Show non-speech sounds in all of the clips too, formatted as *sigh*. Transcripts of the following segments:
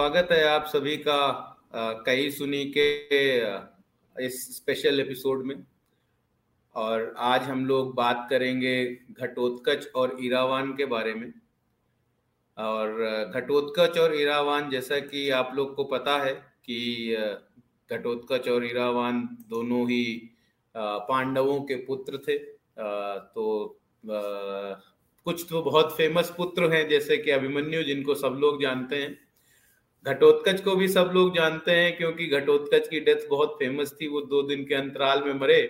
स्वागत है आप सभी का कई सुनी के इस स्पेशल एपिसोड में। और आज हम लोग बात करेंगे घटोत्कच और इरावान के बारे में। और घटोत्कच और इरावान, जैसा कि आप लोग को पता है कि घटोत्कच और इरावान दोनों ही पांडवों के पुत्र थे। तो कुछ तो बहुत फ़ेमस पुत्र हैं, जैसे कि अभिमन्यु, जिनको सब लोग जानते हैं। घटोत्कच को भी सब लोग जानते हैं, क्योंकि घटोत्कच की डेथ बहुत फ़ेमस थी, वो दो दिन के अंतराल में मरे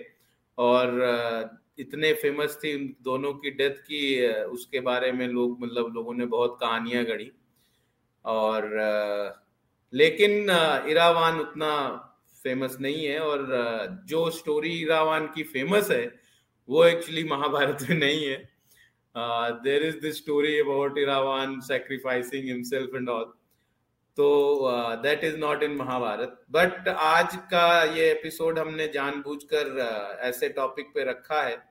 और इतने फ़ेमस थी दोनों की डेथ की उसके बारे में लोग मतलब लोगों ने बहुत कहानियाँ गढ़ी और लेकिन इरावान उतना फ़ेमस नहीं है और जो स्टोरी इरावान की फ़ेमस है, वो एक्चुअली महाभारत में नहीं है। There is this story about Iravan sacrificing himself and all तो that is not in Mahabharata but आज का ये एपिसोड हमने जानबूझकर uh, ऐसे टॉपिक पे रखा है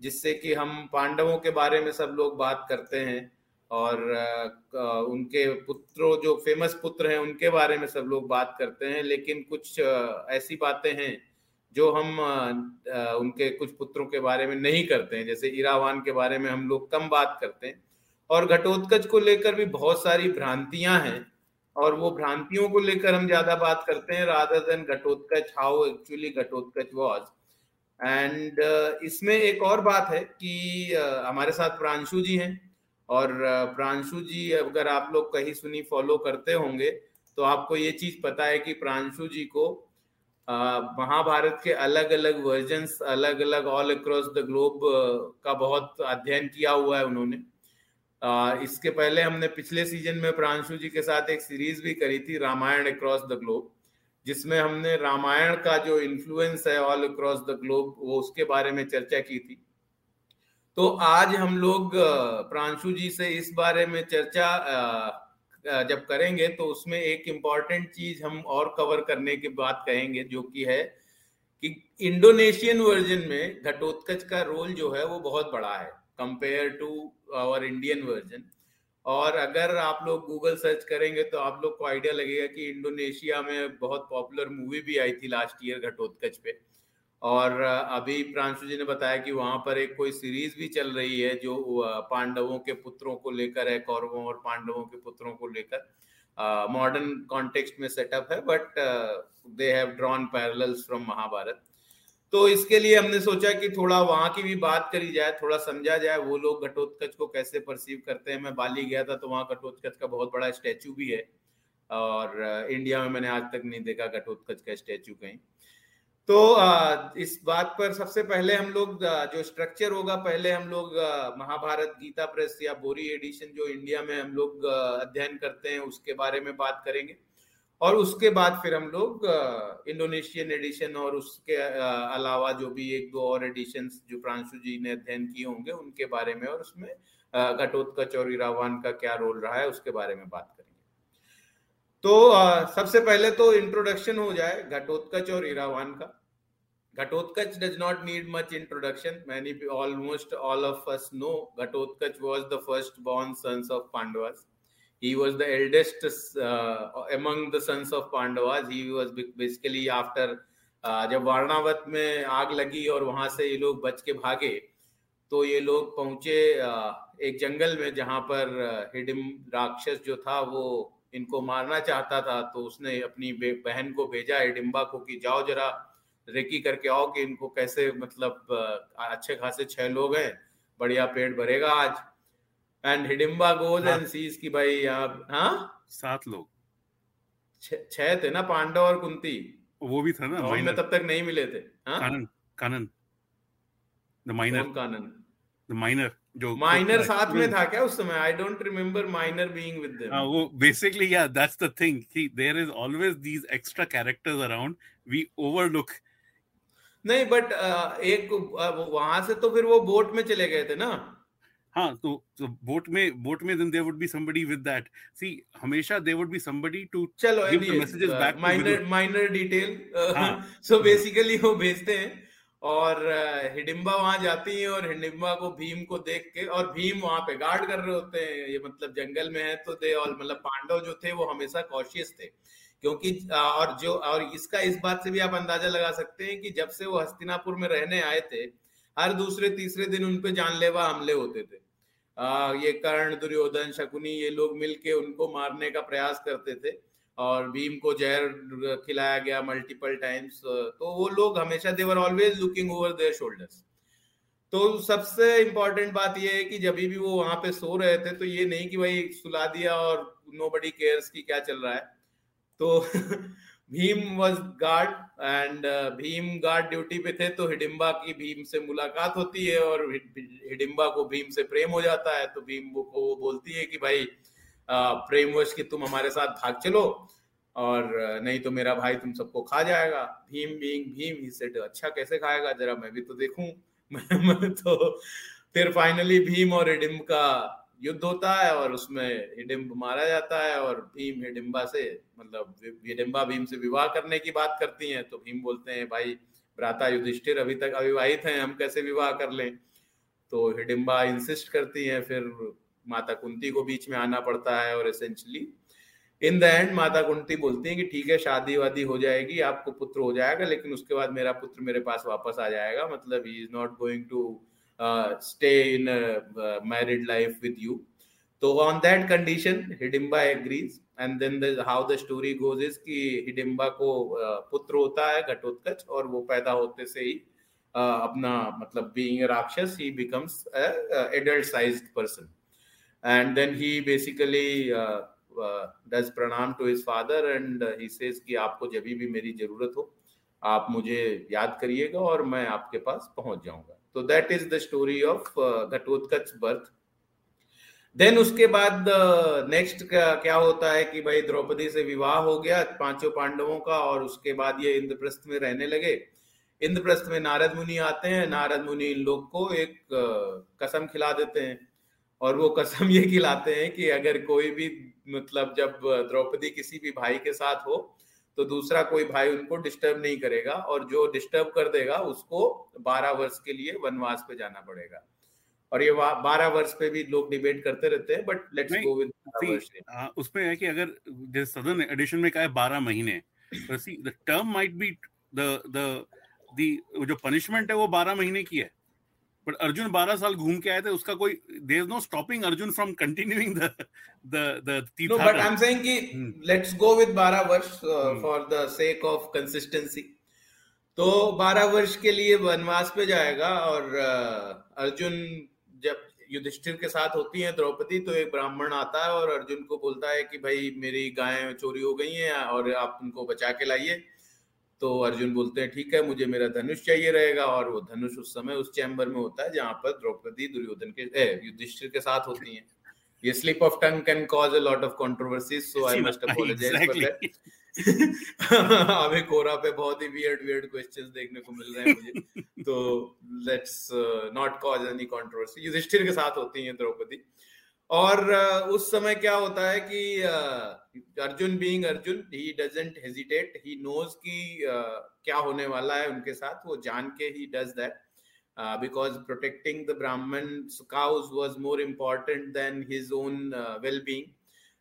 जिससे कि हम पांडवों के बारे में सब लोग बात करते हैं और uh, उनके पुत्रों जो फ़ेमस पुत्र हैं उनके बारे में सब लोग बात करते हैं। लेकिन कुछ ऐसी बातें हैं जो हम उनके कुछ पुत्रों के बारे में नहीं करते हैं। जैसे इरावान के बारे में हम लोग कम बात करते हैं। और घटोत्कच को लेकर भी बहुत सारी भ्रांतियाँ हैं। और वो भ्रांतियों को लेकर हम ज़्यादा बात करते हैं rather than Ghatotkacha how actually Ghatotkacha was and इसमें एक और बात है कि uh, हमारे साथ प्रांशु जी हैं और uh, प्रांशु जी अगर आप लोग कहीं सुनी फॉलो करते होंगे तो आपको ये चीज़ पता है कि प्रांशु जी को uh, महाभारत के अलग अलग वर्जन्स अलग अलग ऑल अक्रॉस द ग्लोब का बहुत अध्ययन किया हुआ है उन्होंने। इसके पहले हमने पिछले सीज़न में प्रांशु जी के साथ एक सीरीज़ भी करी थी, रामायण अक्रॉस द ग्लोब जिसमें हमने रामायण का जो इन्फ्लुएंस है ऑल अक्रॉस द ग्लोब वो उसके बारे में चर्चा की थी। तो आज हम लोग प्रांशु जी से इस बारे में चर्चा जब करेंगे तो उसमें एक इंपॉर्टेंट चीज़ हम और कवर करने की बात कहेंगे, जो कि है कि इंडोनेशियन वर्जन में घटोत्कच का रोल जो है, वो बहुत बड़ा है। Compare to our Indian version और अगर आप लोग गूगल सर्च करेंगे तो आप लोग को आइडिया लगेगा कि इंडोनेशिया में बहुत पॉपुलर मूवी भी आई थी लास्ट ईयर घटोत्कच पे। और अभी प्रांशु जी ने बताया कि वहाँ पर एक कोई सीरीज़ भी चल रही है जो पांडवों के पुत्रों को लेकर है, कौरवों और पांडवों के पुत्रों को लेकर। मॉडर्न कॉन्टेक्स्ट में सेटअप है but they have drawn parallels from Mahabharata तो इसके लिए हमने सोचा कि थोड़ा वहाँ की भी बात करी जाए, थोड़ा समझा जाए, वो लोग घटोत्कच को कैसे परसीव करते हैं। मैं बाली गया था तो वहाँ घटोत्कच का बहुत बड़ा स्टैचू भी है और इंडिया में मैंने आज तक नहीं देखा घटोत्कच का स्टैचू कहीं। तो इस बात पर सबसे पहले हम लोग जो स्ट्रक्चर होगा, पहले हम लोग महाभारत गीता प्रेस या बोरी एडिशन जो इंडिया में हम लोग अध्ययन करते हैं, उसके बारे में बात करेंगे। और उसके बाद फिर हम लोग इंडोनेशियन एडिशन और उसके अलावा जो भी एक दो और एडिशन जो प्रांशु जी ने अध्ययन किए होंगे, उनके बारे में और उसमें घटोत्कच और इरावान का क्या रोल रहा है, उसके बारे में बात करेंगे। तो सबसे पहले तो इंट्रोडक्शन हो जाए घटोत्कच और इरावान का। Ghatotkacha does not need much introduction many almost all of us know Ghatotkacha was the first born sons of Pandavas he was the eldest uh, among the sons of Pandavas. He was basically after uh, जब वारणावत में आग लगी और वहाँ से ये लोग बच के भागे तो ये लोग पहुँचे uh, एक जंगल में जहाँ पर हिडिम राक्षस जो था वो इनको मारना चाहता था तो उसने अपनी बहन को भेजा हिडिम्बा को कि जाओ जरा रेकी करके आओ कि इनको कैसे मतलब अच्छे खासे छह लोग हैं बढ़िया पेट भरेगा आज and Hidimba goes and sees की भाई आप हाँ? सात लोग। छह थे ना पांडव और कुंती। वो भी था ना माइनर तब तक नहीं मिले थे हाँ? Kanan Kanan. The minor Kanan? The minor जो माइनर साथ में था क्या उस समय? I don't remember minor being with them वो बेसिकली या दैट्स द थिंग कि there is always these extra characters around we overlook नहीं बट एक वहाँ से तो फिर वो बोट में चले गए थे ना? हाँ तो तो बोट में बोट में then there would be somebody with that. See हमेशा there would be somebody to चलो uh, back minor minor detail uh, हाँ, *laughs* so basically वो भेजते हैं और हिडिम्बा वहाँ जाती है और हिडिम्बा को भीम को देख के और भीम वहाँ पे गार्ड कर रहे होते हैं ये मतलब जंगल में है तो दे और मतलब पांडव जो थे वो हमेशा कॉशियस थे। क्योंकि और जो और इसका इस बात से भी आप अंदाज़ा लगा सकते हैं कि जब से वो हस्तिनापुर में रहने आए थे हर दूसरे तीसरे दिन उनपे जानलेवा हमले होते थे। आ, ये कर्ण दुर्योधन शकुनी ये लोग मिलके उनको मारने का प्रयास करते थे और भीम को जहर खिलाया गया मल्टीपल टाइम्स तो वो लोग हमेशा they're always looking over their shoulders तो सबसे इंपॉर्टेंट बात ये है कि जब भी वो वहाँ पे सो रहे थे तो ये नहीं कि भाई सुला दिया और नो बडी केयर्स की क्या चल रहा है। तो *laughs* Bhim was guard and Bhim guard duty पे थे तो हिडिम्बा की भीम से मुलाकात होती है और हिडिम्बा को भीम से प्रेम हो जाता है तो भीम को वो बोलती है कि भाई प्रेमवश कि तुम हमारे साथ भाग चलो और नहीं तो मेरा भाई तुम सबको खा जाएगा। भीम भीम भीम ही सेट अच्छा कैसे खाएगा? जरा मैं भी तो देखूँ। *laughs* तो फिर फाइनली भीम और हिडिम्ब का युद्ध होता है और उसमें हिडिम्ब मारा जाता है और भीम हिडिम्बा से मतलब हिडिम्बा भीम से विवाह करने की बात करती हैं तो भीम बोलते हैं, भाई, भ्राता युधिष्ठिर अभी तक अविवाहित हैं, हम कैसे विवाह कर लें? तो हिडिम्बा इंसिस्ट करती हैं, फिर माता कुंती को बीच में आना पड़ता है और एसेंशली इन द एंड माता कुंती बोलती है कि, ठीक है, शादी वादी हो जाएगी, आपको पुत्र हो जाएगा, लेकिन उसके बाद मेरा पुत्र मेरे पास वापस आ जाएगा मतलब he is not going to stay in married life with you तो on that condition Hidimba agrees and then how the story goes is कि हिडिम्बा को uh, पुत्र होता है घटोत्कच और वो पैदा होते से ही uh, अपना मतलब being rakshasa he becomes adult sized person and then he basically pranam to his father and uh, he says कि आपको जब भी मेरी ज़रूरत हो आप मुझे याद करिएगा और मैं आपके पास पहुँच जाऊँगा। तो that is the story of Ghatotkacha birth then उसके बाद नेक्स्ट uh, क्या, होता है कि भाई द्रौपदी से विवाह हो गया पाँचों पांडवों का और उसके बाद ये इंद्रप्रस्थ में रहने लगे। इंद्रप्रस्थ में नारद मुनि आते हैं। नारद मुनि इन लोग को एक uh, कसम खिला देते हैं। और वो कसम ये खिलाते हैं कि अगर कोई भी मतलब जब द्रौपदी किसी भी भाई के साथ हो तो दूसरा कोई भाई उनको डिस्टर्ब नहीं करेगा और जो डिस्टर्ब कर देगा उसको बारह वर्ष के लिए वनवास पे जाना पड़ेगा। और ये बारह वर्ष पे भी लोग डिबेट करते रहते हैं बट लेट्स गो विद उसमें है कि अगर जैसे सदन एडिशन में कहा है बारह महीने the term might be the the जो पनिशमेंट है वो बारह महीने की है। बट अर्जुन बारह साल घूम के आए थे उसका कोई there is no stopping Arjun from continuing the the the no but I am saying कि लेट्स गो विद 12 वर्ष for the sake of consistency तो 12 वर्ष के लिए वनवास पे जाएगा और uh, अर्जुन जब युधिष्ठिर के साथ होती है द्रौपदी तो एक ब्राह्मण आता है और अर्जुन को बोलता है कि भाई मेरी गायें चोरी हो गई हैं और आप उनको बचा के लाइए। तो अर्जुन बोलते हैं ठीक है मुझे मेरा धनुष चाहिए रहेगा। और वो धनुष उस समय उस चैम्बर में होता है जहाँ पर द्रौपदी दुर्योधन के युधिष्ठिर के साथ होती हैं। ये slip of tongue can cause a lot of controversies so I must apologise for that अभी कोरा पे बहुत ही वियर्ड वियर्ड क्वेश्चंस देखने को मिल रहे हैं मुझे। तो let's not cause any controversy Yudhishthira के साथ होती हैं द्रौपदी। और uh, उस समय क्या होता है कि Arjun being Arjun he doesn't hesitate he knows कि क्या होने वाला है उनके साथ। वो जान के he does that because protecting the Brahmin more important than his own uh, well-being.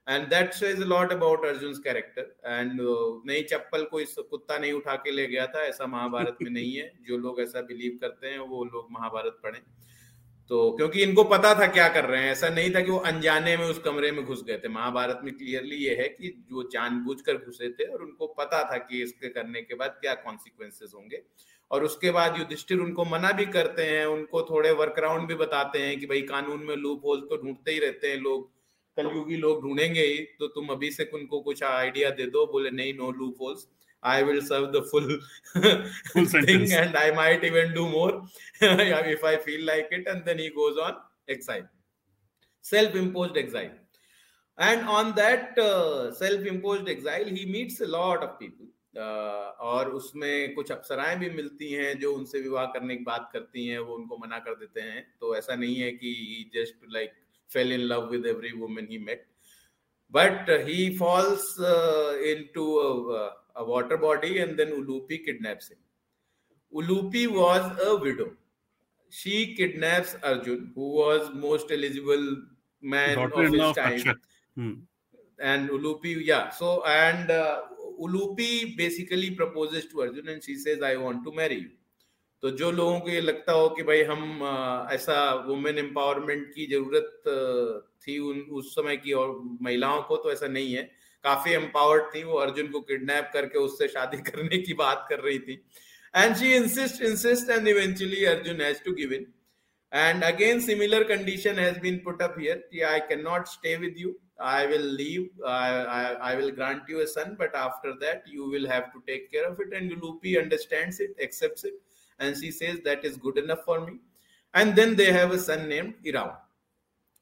And that says a lot about Arjun's character. And uh, नई चप्पल कोई कुत्ता नहीं उठा के ले गया था ऐसा महाभारत में नहीं है। जो लोग ऐसा बिलीव करते हैं वो लोग महाभारत पढ़े। तो क्योंकि इनको पता था क्या कर रहे हैं। ऐसा नहीं था कि वो अनजाने में उस कमरे में घुस गए थे। महाभारत में क्लियरली ये है कि जो जानबूझकर घुसे थे और उनको पता था कि इसके करने के बाद क्या कॉन्सिक्वेंसेस होंगे। और उसके बाद युधिष्ठिर उनको मना भी करते हैं, उनको थोड़े वर्कराउंड भी बताते हैं कि भाई कानून में लूप होल तो ढूंढते ही रहते हैं लोग, कलयुगी लोग ढूंढेंगे ही तो तुम अभी से उनको कुछ आइडिया दे दो, बोले, नहीं no loopholes I will serve the full, full thing and I might even do more if I feel like it. And then he goes on exile, self imposed exile. And on that uh, self imposed exile, he meets a lot of people. Uh, और उसमें कुछ अप्सराएँ भी मिलती हैं जो उनसे विवाह करने की बात करती हैं वो उनको मना कर देते हैं तो ऐसा नहीं है कि just like fell in love with every woman he met but he falls into a water body and then Ulupi kidnaps him. Ulupi was a widow. She kidnaps Arjun, who was most eligible man of his time. Hmm. And Ulupi, yeah. So, and uh, Ulupi basically proposes to Arjun and she says, I want to marry you. तो जो लोगों को ये लगता हो कि भाई हम ऐसा वुमेन एम्पावरमेंट की ज़रूरत थी उन उस समय की और महिलाओं को तो ऐसा नहीं है काफ़ी एम्पावर्ड थी, वो अर्जुन को किडनैप करके उससे शादी *laughs* करने की बात कर रही थी। And she insist insist and eventually Arjun has to give in and again similar condition has been put up here कि I can not stay with you I will leave I will grant you a son but after that you will have to take care of it and Ulupi understands it accepts it and she says that is good enough for me and then they have a son named Iravan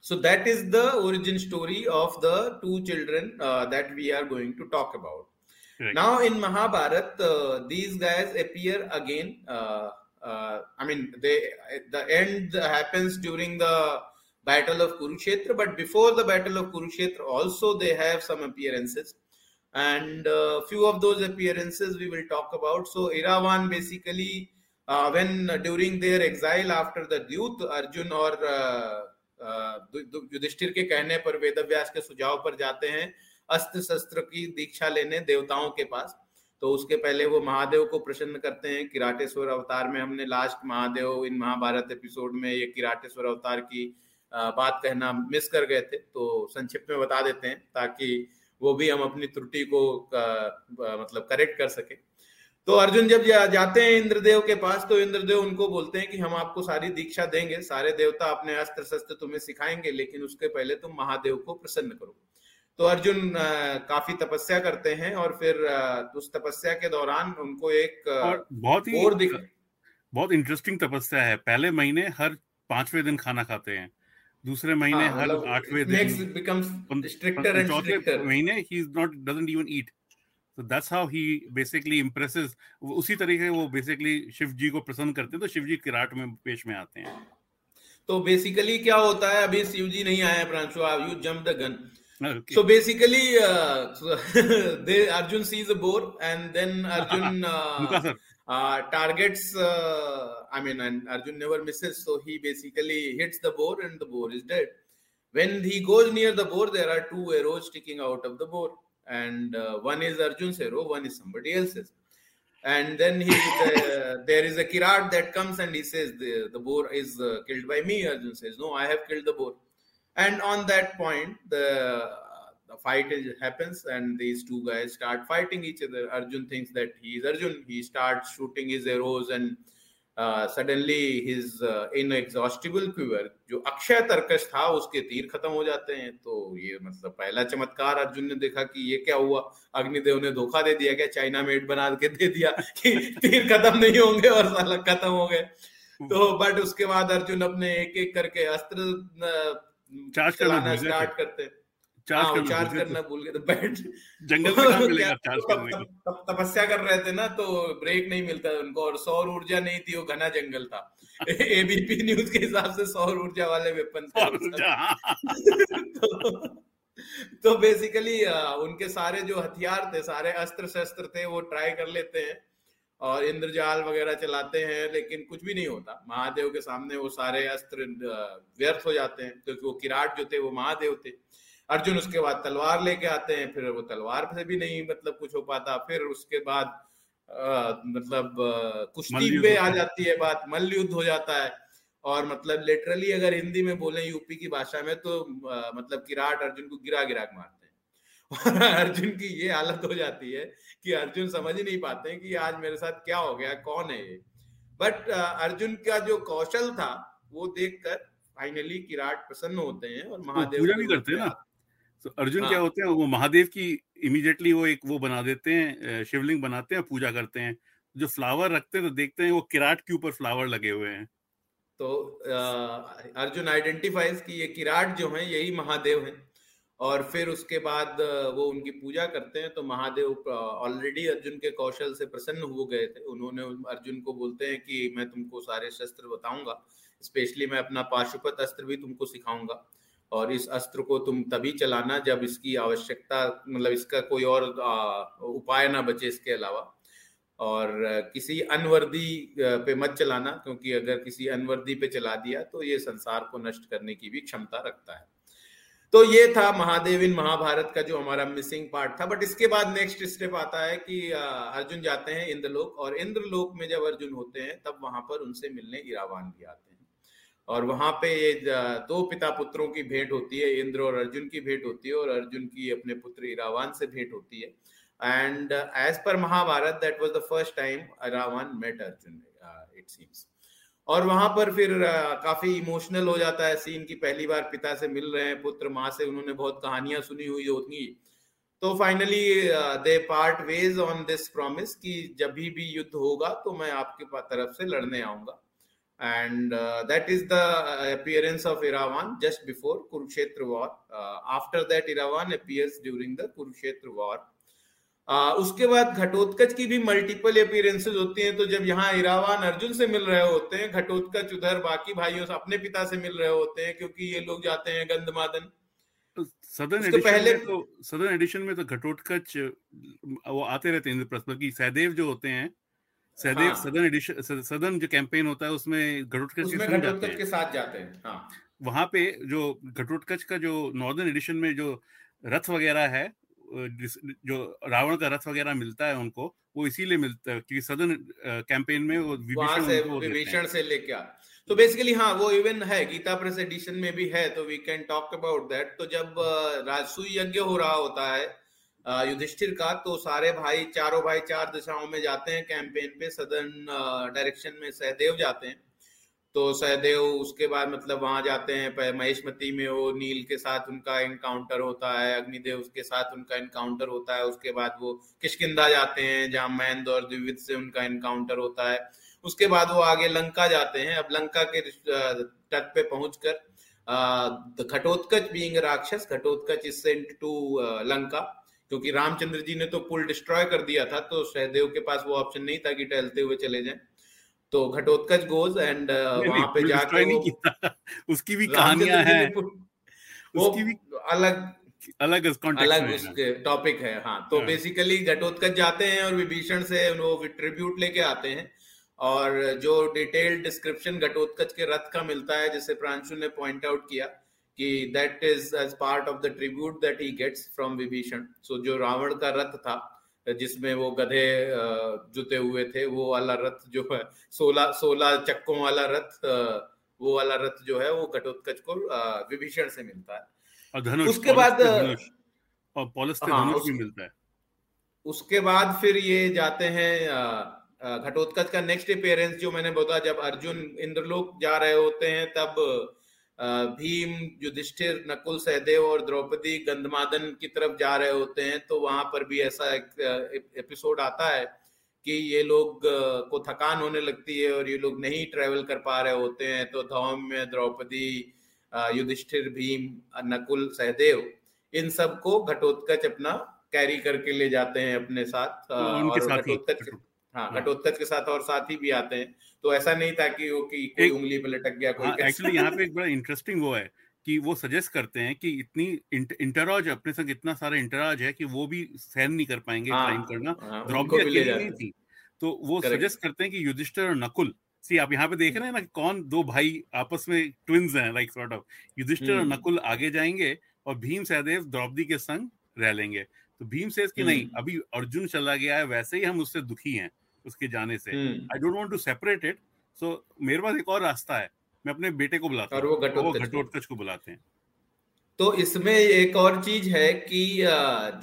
so that is the origin story of the two children uh, that we are going to talk about. Now in Mahabharat, uh, these guys appear again. Uh, uh, I mean, they the end happens during the battle of Kurukshetra, but before the battle of Kurukshetra, also they have some appearances, and a uh, few of those appearances we will talk about. So Iravan basically, uh, when during their exile after the Dyut, Arjun or Yudhishthira के कहने पर वेदव्यास के सुझाव पर जाते हैं अस्त्र शस्त्र की दीक्षा लेने देवताओं के पास। तो उसके पहले वो महादेव को प्रसन्न करते हैं किराटेश्वर अवतार में हमने last Mahadev in Mahabharata episode में ये किराटेश्वर अवतार की बात कहना मिस कर गए थे। तो संक्षिप्त में बता देते हैं ताकि वो भी हम अपनी त्रुटि को मतलब करेक्ट कर सके। तो अर्जुन जब जा, जाते हैं इंद्रदेव के पास तो इंद्रदेव उनको बोलते हैं कि हम आपको सारी दीक्षा देंगे सारे देवता अपने अस्त्र शस्त्र तुम्हें सिखाएँगे लेकिन उसके पहले तुम महादेव को प्रसन्न करो। तो अर्जुन आ, काफ़ी तपस्या करते हैं और फिर आ, उस तपस्या के दौरान उनको एक बहुत ही और दिख बहुत इंटरेस्टिंग तपस्या है। पहले महीने हर पाँचवें दिन खाना खाते हैं दूसरे महीने हाँ, हर मतलब आठवें दिन स्ट्रिक्टर एंड स्ट्रिक्टर महीने he is not doesn't even eat तो that's how he basically impresses उसी तरीके वो बेसिकली शिव जी को प्रसन्न करते हैं तो शिव जी किराट में पेश में आते हैं तो बेसिकली क्या होता है अभी शिव जी नहीं आए Pranshu you jump the gun Okay. so basically uh, so they arjun sees a boar and then arjun uh, uh, targets uh, i mean and arjun never misses so he basically hits the boar and the boar is dead when he goes near the boar there are two arrows sticking out of the boar and uh, one is Arjun's arrow, one is somebody else's. And then he, the, *laughs* there is a kirat that comes and he says, the, the boar is uh, killed by me. Arjun says, no, I have killed the boar. And on that point, the, the fight is, happens and these two guys start fighting each other. Arjun thinks that he is Arjun. He starts shooting his arrows and suddenly his inexhaustible quiver जो अक्षय तर्कश था उसके तीर खत्म हो जाते हैं। तो ये मतलब पहला चमत्कार अर्जुन ने देखा कि ये क्या हुआ? अग्निदेव ने धोखा दे दिया क्या? चाइना मेड बना के दे दिया कि तीर खत्म नहीं होंगे और साला खत्म हो गए। तो बट उसके बाद अर्जुन अपने एक एक करके अस्त्र चलाना स्टार्ट करते हैं। चार्ज हाँ, करना चार्ज करना भूल गए तो बैठ जंगल में मिलेगा *laughs* चार्ज करने की? तपस्या कर रहे थे ना तो ब्रेक नहीं मिलता उनको और सौर ऊर्जा नहीं थी वो घना जंगल था। *laughs* एबीपी न्यूज़ के हिसाब से सौर ऊर्जा वाले वेपन हाँ। *laughs* तो, तो बेसिकली उनके सारे जो हथियार थे सारे अस्त्र शस्त्र थे वो ट्राई कर लेते हैं और इंद्रजाल वगैरह चलाते हैं लेकिन कुछ भी नहीं होता। महादेव के सामने वो सारे अस्त्र व्यर्थ हो जाते हैं क्योंकि वो किराट जो थे वो महादेव थे। अर्जुन उसके बाद तलवार लेके आते हैं फिर वो तलवार से भी नहीं मतलब कुछ हो पाता फिर उसके बाद आ, मतलब कुश्ती पे आ जाती है बात मल्ल युद्ध हो जाता है। और मतलब लिटरली अगर हिंदी में बोले यूपी की भाषा में तो आ, मतलब किराट अर्जुन को गिरा गिरा मारते हैं। *laughs* और अर्जुन की ये हालत हो जाती है कि अर्जुन समझ ही नहीं पाते हैं कि आज मेरे साथ क्या हो गया कौन है ये। बट अर्जुन का जो कौशल था वो देखकर फाइनली किराट प्रसन्न होते हैं और महादेव पूजा भी करते हैं ना तो अर्जुन हाँ. क्या होते हैं वो महादेव की इमीडिएटली वो एक वो बना देते हैं शिवलिंग बनाते हैं पूजा करते हैं। जो फ्लावर रखते हैं तो देखते हैं वो किराट के ऊपर फ्लावर लगे हुए हैं। तो अर्जुन आइडेंटिफाइज की ये किराट जो है यही महादेव है। और फिर उसके बाद वो उनकी पूजा करते हैं तो महादेव ऑलरेडी अर्जुन के कौशल से प्रसन्न हो गए थे। उन्होंने अर्जुन को बोलते हैं कि मैं तुमको सारे शस्त्र बताऊँगा। स्पेशली मैं अपना पाशुपत अस्त्र भी तुमको सिखाऊँगा। और इस अस्त्र को तुम तभी चलाना जब इसकी आवश्यकता मतलब इसका कोई और उपाय ना बचे इसके अलावा। और किसी अनवर्दी पे मत चलाना, क्योंकि अगर किसी अनवर्दी पे चला दिया तो ये संसार को नष्ट करने की भी क्षमता रखता है। तो ये था महादेव इन महाभारत का जो हमारा मिसिंग पार्ट था। बट इसके बाद नेक्स्ट स्टेप आता है कि अर्जुन जाते हैं इंद्रलोक, और इंद्रलोक में जब अर्जुन होते हैं, तब वहाँ पर उनसे मिलने इरावान भी आते हैं। और वहाँ पे ये दो पिता पुत्रों की भेंट होती है इंद्र और अर्जुन की भेंट होती है और अर्जुन की अपने पुत्र इरावान से भेंट होती है। And as per Mahabharata that was the first time Iravan met Arjun it seems और वहाँ पर फिर uh, काफ़ी इमोशनल हो जाता है सीन की पहली बार पिता से मिल रहे हैं पुत्र माँ से उन्होंने बहुत कहानियाँ सुनी हुई होती तो finally they part ways on this promise कि जब भी भी युद्ध होगा तो मैं आपके तरफ़ से लड़ने आऊँगा। And uh, that is the uh, appearance of Iravan just before Kurukshetra war. Uh, after that, Iravan appears during the Kurukshetra war. Uh, उसके बाद घटोत्कच की भी मल्टीपल अपीयरेंसेज होती हैं तो जब यहाँ इरावान अर्जुन से मिल रहे होते हैं घटोत्कच उधर बाकी भाइयों से अपने पिता से मिल रहे होते हैं क्योंकि ये लोग जाते हैं गंधमादन सदन एडिशन पहले में तो सदन एडिशन में तो घटोत्कच वो आते रहते हैं इंद्रप्रस्थ की सहदेव जो होते हैं हाँ। सदन एडिशन सदन जो कैंपेन होता है उसमें घटोत्कच के साथ जाते हैं हाँ। वहाँ पे जो घटोत्कच का जो नॉर्दर्न एडिशन में जो रथ वगैरह है जो रावण का रथ वगैरह मिलता है उनको वो इसीलिए मिलता है क्योंकि सदन कैंपेन में वो विभीषण से विभीषण से लेके तो बेसिकली हाँ वो इवन है गीता प्रेस एडिशन में भी है तो we can talk about that तो जब राजसूय यज्ञ हो रहा होता है युधिष्ठिर का तो सारे भाई, चारों भाई चार दिशाओं में जाते हैं कैंपेन पे सदर्न डायरेक्शन में सहदेव जाते हैं। तो सहदेव उसके बाद मतलब वहाँ जाते हैं महेशमती में वो नील के साथ उनका इनकाउंटर होता है, अग्निदेव उसके साथ उनका इनकाउंटर होता है, उसके बाद वो किशकिंदा जाते हैं, जहाँ महेंद्र और द्विविद से उनका इनकाउंटर होता है। उसके बाद वो आगे लंका जाते हैं, अब लंका के तट पे पहुंचकर Ghatotkacha being rakshasa, Ghatotkacha is sent to Lanka. क्योंकि रामचंद्र जी ने तो पुल डिस्ट्रॉय कर दिया था तो सहदेव के पास वो ऑप्शन नहीं था कि टहलते हुए चले जाए। तो घटोत्कच गोज एंड वहाँ पे जाके वो *laughs* उसकी भी कहानियाँ हैं। *laughs* उसकी भी अलग अलग अलग उसके टॉपिक है हाँ। तो बेसिकली हाँ। घटोत्कच जाते हैं और विभीषण से वो ट्रिब्यूट लेके आते हैं। और जो डिटेल्ड डिस्क्रिप्शन घटोत्कच के रथ का मिलता है जिसे प्रांशु ने पॉइंट आउट किया कि that is as part of the tribute that he gets from Vibhishan so जो रावण का रथ था जिसमें वो गधे जुते हुए थे वो वाला रथ जो है सोलह सोलह चक्कों वाला रथ वो वाला रथ जो है वो घटोत्कच को विभीषण से मिलता है। उसके बाद और पॉलिस हाँ, उस, भी मिलता है। उसके बाद फिर ये जाते हैं घटोत्कच का नेक्स्ट अपेयरेंस जो मैंने बोला जब अर्जुन इंद्रलोक जा रहे होते हैं तब भीम युधिष्ठिर नकुल सहदेव और द्रौपदी गंधमादन की तरफ़ जा रहे होते हैं तो वहाँ पर भी ऐसा एक एपिसोड आता है कि ये लोग को थकान होने लगती है और ये लोग नहीं ट्रेवल कर पा रहे होते हैं तो धौम में द्रौपदी युधिष्ठिर भीम नकुल सहदेव इन सबको घटोत्कच अपना कैरी करके ले जाते हैं अपने साथ और घटोत्कच हाँ, हाँ। घटोत्कच के साथ और साथी भी आते हैं। तो ऐसा नहीं था कि वो कि कोई उंगली पे लटक गया कोई एक्चुअली हाँ, यहाँ पे एक बड़ा इंटरेस्टिंग वो है कि वो सजेस्ट करते हैं कि इतनी इंटराज अपने संग इतना सारा इंटराज है कि वो भी सहन नहीं कर पाएँगे हाँ, करना। द्रौपदी नहीं थी। तो वो सजेस्ट करते हैं कि युधिष्ठिर और नकुल सी आप यहाँ पे देख रहे हैं ना कौन दो भाई आपस में ट्विंस हैं लाइक सॉर्ट ऑफ़ युधिष्ठिर और हम्म। नकुल आगे जाएँगे और भीम सहदेव द्रौपदी के संग रह लेंगे। तो भीम से कि नहीं हम्म। अभी अर्जुन चला गया है वैसे ही हम उससे दुखी हैं। उसके जाने से। I don't want to separate it so मेरे पास एक और रास्ता है। मैं अपने बेटे को बुलाता हूँ। वो घटोत्कच को। बुलाते हैं। तो इसमें एक और चीज़ है कि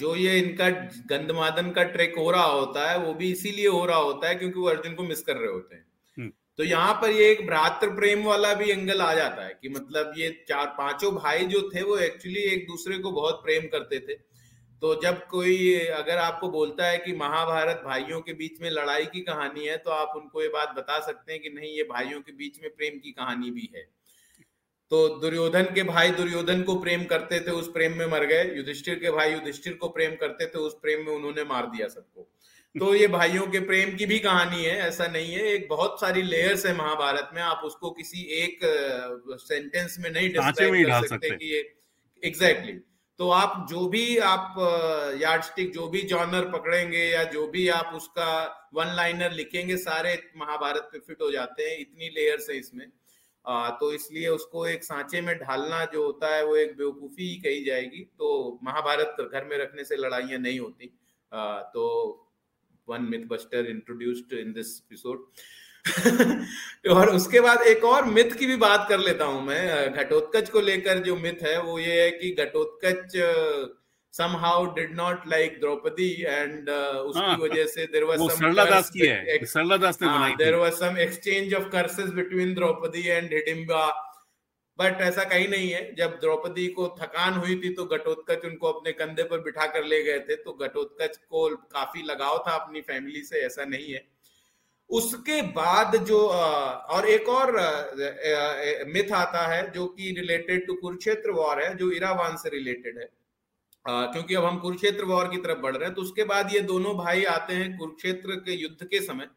जो ये इनका गंदमादन का ट्रेक हो रहा होता है वो भी इसीलिए हो रहा होता है क्योंकि वो अर्जुन को मिस कर रहे होते हैं। हम्म। तो यहाँ पर ये एक भ्रातृ प्रेम वाला भी एंगल आ जाता है कि मतलब ये चार पाँचों भाई जो थे वो एक्चुअली एक दूसरे को बहुत प्रेम करते थे। तो जब कोई अगर आपको बोलता है कि महाभारत भाइयों के बीच में लड़ाई की कहानी है तो आप उनको ये बात बता सकते हैं कि नहीं ये भाइयों के बीच में प्रेम की कहानी भी है। तो दुर्योधन के भाई दुर्योधन को प्रेम करते थे उस प्रेम में मर गए। युधिष्ठिर के भाई युधिष्ठिर को प्रेम करते थे उस प्रेम में उन्होंने मार दिया सबको। तो ये भाइयों के प्रेम की भी कहानी है ऐसा नहीं है। एक बहुत सारी लेयर्स है महाभारत में आप उसको किसी एक सेंटेंस में नहीं डिस्क्राइब कर सकते सकते कि ये एग्जैक्टली तो आप जो भी आप यार्ड स्टिक जो भी जॉनर पकड़ेंगे या जो भी आप उसका वन लाइनर लिखेंगे सारे महाभारत पे फिट हो जाते हैं इतनी लेयर्स है इसमें। आ, तो इसलिए उसको एक सांचे में ढालना जो होता है वो एक बेवकूफ़ी ही कही जाएगी। तो महाभारत घर में रखने से लड़ाइयाँ नहीं होती। आ, तो one myth buster introduced in this episode *laughs* और उसके बाद एक और मिथ की भी बात कर लेता हूँ मैं घटोत्कच को लेकर जो मिथ है वो ये है कि Ghatotkacha somehow did not like Draupadi and uh, उसकी हाँ, वजह से there was some सरलादास की है सरलादास ने हाँ, बनाई there was some exchange of curses between Draupadi and Hidimba but ऐसा कहीं नहीं है जब द्रौपदी को थकान हुई थी तो घटोत्कच उनको अपने कंधे पर बिठा कर ले गए थे तो घटोत्कच को काफ़ी लगाव था अपनी फैमिली से ऐसा नहीं है। उसके बाद जो और एक और मिथ आता है जो कि रिलेटेड टू कुरुक्षेत्र वॉर है, जो इरावान से रिलेटेड है। क्योंकि अब हम कुरुक्षेत्र वॉर की तरफ़ बढ़ रहे हैं तो उसके बाद ये दोनों भाई आते हैं कुरुक्षेत्र के युद्ध के समय।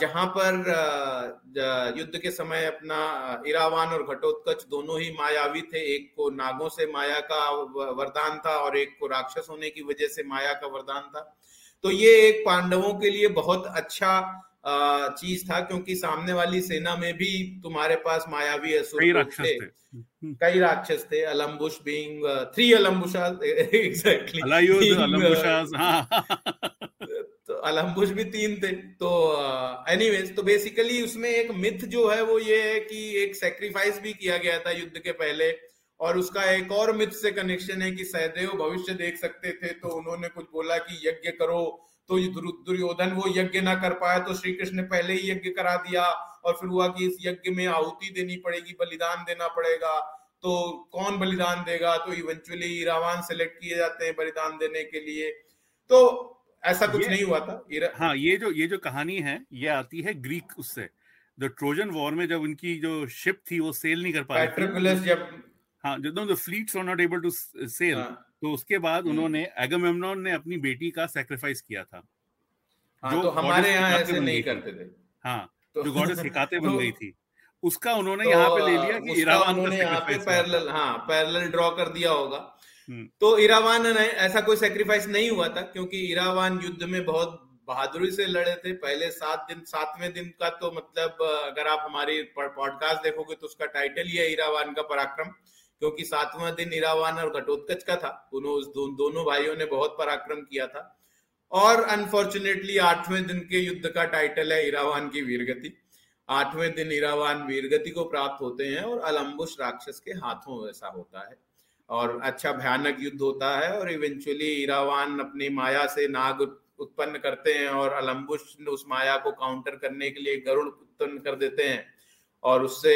जहाँ पर युद्ध के समय अपना इरावान और घटोत्कच दोनों ही मायावी थे। एक को नागों से माया का वरदान था और एक को राक्षस होने की वजह से माया का वरदान था। तो ये एक पांडवों के लिए बहुत अच्छा चीज़ था क्योंकि सामने वाली सेना में भी तुम्हारे पास मायावी असुर थे। कई राक्षस थे Alambush being three Alambusha exactly तो अलम्बुश भी तीन थे। तो एनीवेज uh, तो बेसिकली उसमें एक मिथ जो है वो ये है कि एक सेक्रीफाइस भी किया गया था युद्ध के पहले और उसका एक और मिथ से कनेक्शन है कि सहदेव भविष्य देख सकते थे तो उन्होंने कुछ बोला कि यज्ञ करो तो दुर्योधन वो यज्ञ ना कर पाया तो श्री कृष्ण ने पहले ही यज्ञ करा दिया और फिर हुआ कि इस यज्ञ में आहुति देनी पड़ेगी बलिदान देना पड़ेगा। तो कौन बलिदान देगा? तो इवेंचुअली रावण सेलेक्ट किए जाते हैं बलिदान देने के लिए। तो ऐसा कुछ नहीं हुआ था। हाँ ये जो ये जो कहानी है ये आती है ग्रीक उससे। द ट्रोजन वॉर में जब उनकी जो शिप थी वो सेल नहीं कर पाई जब हाँ जब the fleets were not able to sail तो उसके बाद हम्म। उन्होंने एगमेमनॉन ने अपनी बेटी का सेक्रीफाइस किया था। हाँ, जो तो हमारे यहाँ ऐसे नहीं करते थे। हाँ तो, जो गॉडेस हिकाते बन *laughs* तो, गई थी। उसका उन्होंने तो, यहाँ पे ले लिया कि इरावान उन्होंने यहाँ पे पैरेलल हाँ। पैरेलल ड्रॉ कर दिया होगा। हम्म। तो इरावान ने ऐसा कोई सेक्रीफाइस नहीं हुआ था क्योंकि इरावान युद्ध में बहुत बहादुरी से लड़े थे। पहले सात दिन सातवें दिन का तो मतलब अगर आप हमारी पॉडकास्ट देखोगे तो उसका टाइटल ही है इरावान का पराक्रम। क्योंकि सातवां दिन इरावान और घटोत्कच का था। उन्होंने उस दो, दोनों भाइयों ने बहुत पराक्रम किया था। और अनफॉर्चुनेटली आठवें दिन के युद्ध का टाइटल है इरावान की वीरगति। आठवें दिन इरावान वीरगति को प्राप्त होते हैं और अलम्बुश राक्षस के हाथों ऐसा होता है। और अच्छा भयानक युद्ध होता है और इवेंचुअली इरावान अपनी माया से नाग उत्पन्न करते हैं और अलम्बुश उस माया को काउंटर करने के लिए गरुड़ उत्पन्न कर देते हैं। और उससे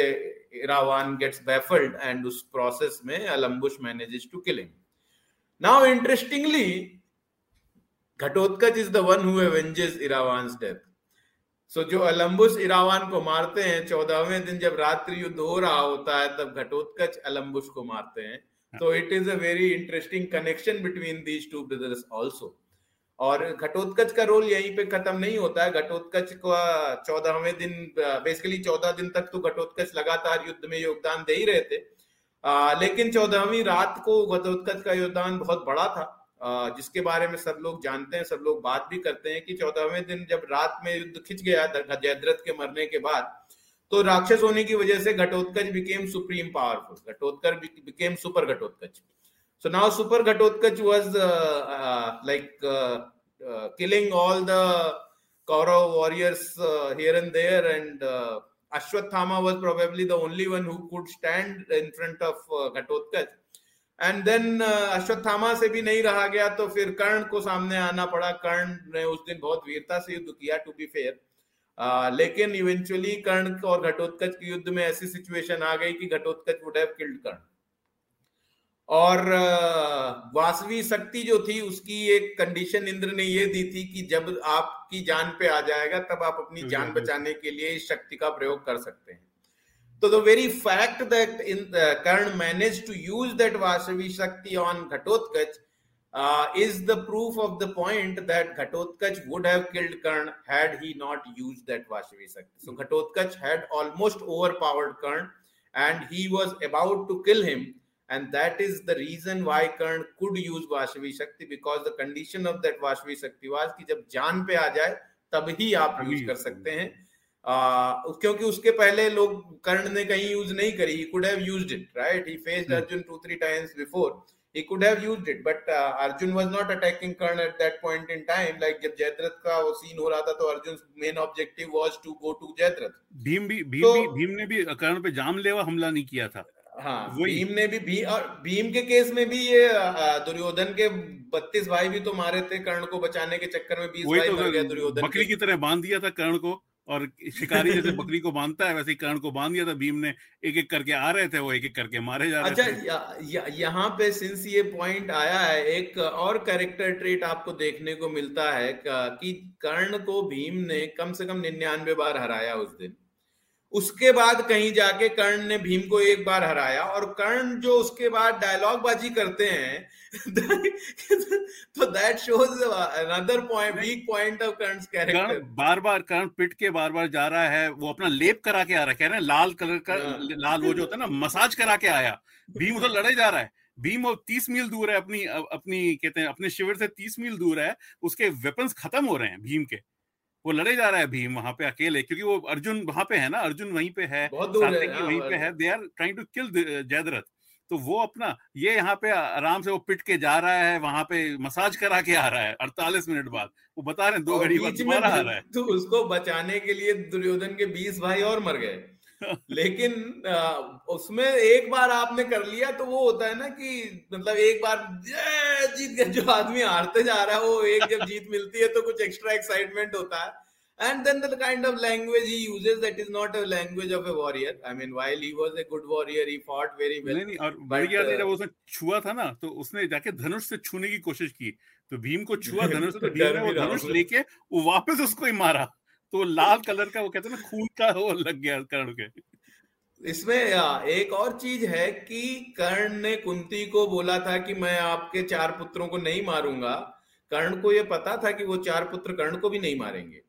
इरावान गेट्स बैफल्ड एंड उस प्रोसेस में Alambush manages to killing now interestingly Ghatotkacha is the one who avenges Iravan's death so जो अलम्बुस इरावान को मारते हैं चौदहवें दिन जब रात्रि युद्ध हो रहा होता है तब घटोत्कच अलम्बुस को मारते हैं। तो it is a very interesting connection between these two brothers also और घटोत्कच का रोल यहीं पे खत्म नहीं होता है। घटोत्कच का चौदहवें दिन बेसिकली चौदह दिन तक तो घटोत्कच लगातार युद्ध में योगदान दे ही रहे थे। आ, लेकिन चौदहवीं रात को घटोत्कच का योगदान बहुत बड़ा था। आ, जिसके बारे में सब लोग जानते हैं सब लोग बात भी करते हैं कि चौदहवें दिन जब रात में युद्ध खिंच गया जयद्रथ के मरने के बाद तो राक्षस होने की वजह से Ghatotkacha became supreme powerful Ghatotkacha became super Ghatotkacha. So now Super Ghatotkaч was uh, uh, like uh, killing all the Kaurav warriors here and there, and Ashwathama was probably the only one who could stand in front of Ghatotkaч. And then Ashwatthama से भी नहीं रहा गया तो फिर कर्ण को सामने आना पड़ा कर्ण ने उस दिन बहुत वीरता से युद्ध किया टू बी फेयर लेकिन इवेंचुअली कर्ण और घटोत्कच के युद्ध में ऐसी सिचुएशन आ गई कि Ghatotkacha would have killed Karna और वासवी शक्ति जो थी उसकी एक कंडीशन इंद्र ने ये दी थी कि जब आपकी जान पे आ जाएगा तब आप अपनी जान। बचाने के लिए इस शक्ति का प्रयोग कर सकते हैं। तो the very fact that in Karna manage to use that Vasavi Shakti on Ghatotkacha is the proof of the point that Ghatotkacha would have killed Karna had he not use that Vasavi Shakti so Ghatotkacha had almost over powered Karna and he was about to kill him and that is the reason why Karn could use Vashvi Shakti because the condition of that Vashvi Shakti was कि जब जान पे आ जाए तब ही आप use कर सकते हैं आ, क्योंकि उसके पहले लोग कर्ण ने कहीं यूज़ नहीं करी he could have used it right he faced Arjun two three times before he could have used it but uh, arjun was not attacking karn at that point in time like जब जयद्रथ का वो scene हो रहा था तो Arjun main objective was to go to Jayadratha Bhim भी भीम तो, भी भीम ने भी कर्ण पे जानलेवा हमला नहीं किया था हाँ भीम ने भी भी और भीम के केस में भी ये दुर्योधन के बत्तीस भाई भी तो मारे थे कर्ण को बचाने के चक्कर में बीस भाई तो मर गया दुर्योधन बकरी की। तरह बाँध दिया था कर्ण को और शिकारी जैसे *laughs* बकरी को बांधता है वैसे कर्ण को बाँध दिया था। भीम ने एक एक करके आ रहे थे वो एक एक करके मारे जा रहे अच्छा, थे। अच्छा यहाँ पे सिंस ये पॉइंट आया है एक और कैरेक्टर ट्रेट आपको देखने को मिलता है कि कर्ण को भीम ने कम से कम निन्यानवे बार हराया उस दिन। उसके बाद कहीं जाके कर्ण ने भीम को एक बार हराया और कर्ण जो उसके बाद डायलॉग बाजी करते हैं *laughs* तो that shows another point weak point of Karna's character बार बार कर्ण पिट के बार बार जा रहा है वो अपना लेप करा के आ रहा है कह रहे हैं लाल कलर का हाँ। लाल वो जो होता है ना मसाज करा के आया। भीम उधर लड़े जा रहा है। भीम और तीस मील दूर है अपनी अपनी कहते हैं अपने शिविर से तीस मील दूर है उसके वेपन्स खत्म हो रहे हैं भीम के। वो लड़े जा रहा है भीम वहाँ पे अकेले क्योंकि वो अर्जुन वहाँ पे है ना अर्जुन वहीं पे है बहुत दूर वहीं पे है they are trying to kill Jayadratha. तो वो अपना ये यहाँ पे आराम से वो पिट के जा रहा है वहाँ पे मसाज करा के आ रहा है अड़तालीस मिनट बाद। वो बता रहे हैं दो घड़ी बाद आ रहा है। तो उसको बचाने के लिए दुर्योधन के बीस भाई और मर गए। लेकिन उसमें एक बार आपने कर लिया तो वो होता है ना कि मतलब एक बार जीत गया जो आदमी हारते जा रहा है वो एक जब जीत मिलती है तो कुछ एक्स्ट्रा एक्साइटमेंट होता है। And then the kind of language he uses that is not a language of a warrior. I mean while he was a good warrior he fought very well. नहीं, नहीं और but, uh, जब उसने छुआ था ना तो उसने जाके धनुष से छूने की कोशिश की। तो भीम को छुआ *laughs* धनुष से तो भीम ने वो धनुष लेके वापस उसको ही मारा। तो लाल कलर का वो कहते हैं ना खून का वो लग गया कर्ण के। इसमें एक और चीज़ है कि कर्ण ने कुंती को बोला था कि मैं आपके चार पुत्रों को नहीं मारूँगा। कर्ण को ये पता था कि वो चार पुत्र कर्ण को भी नहीं मारेंगे।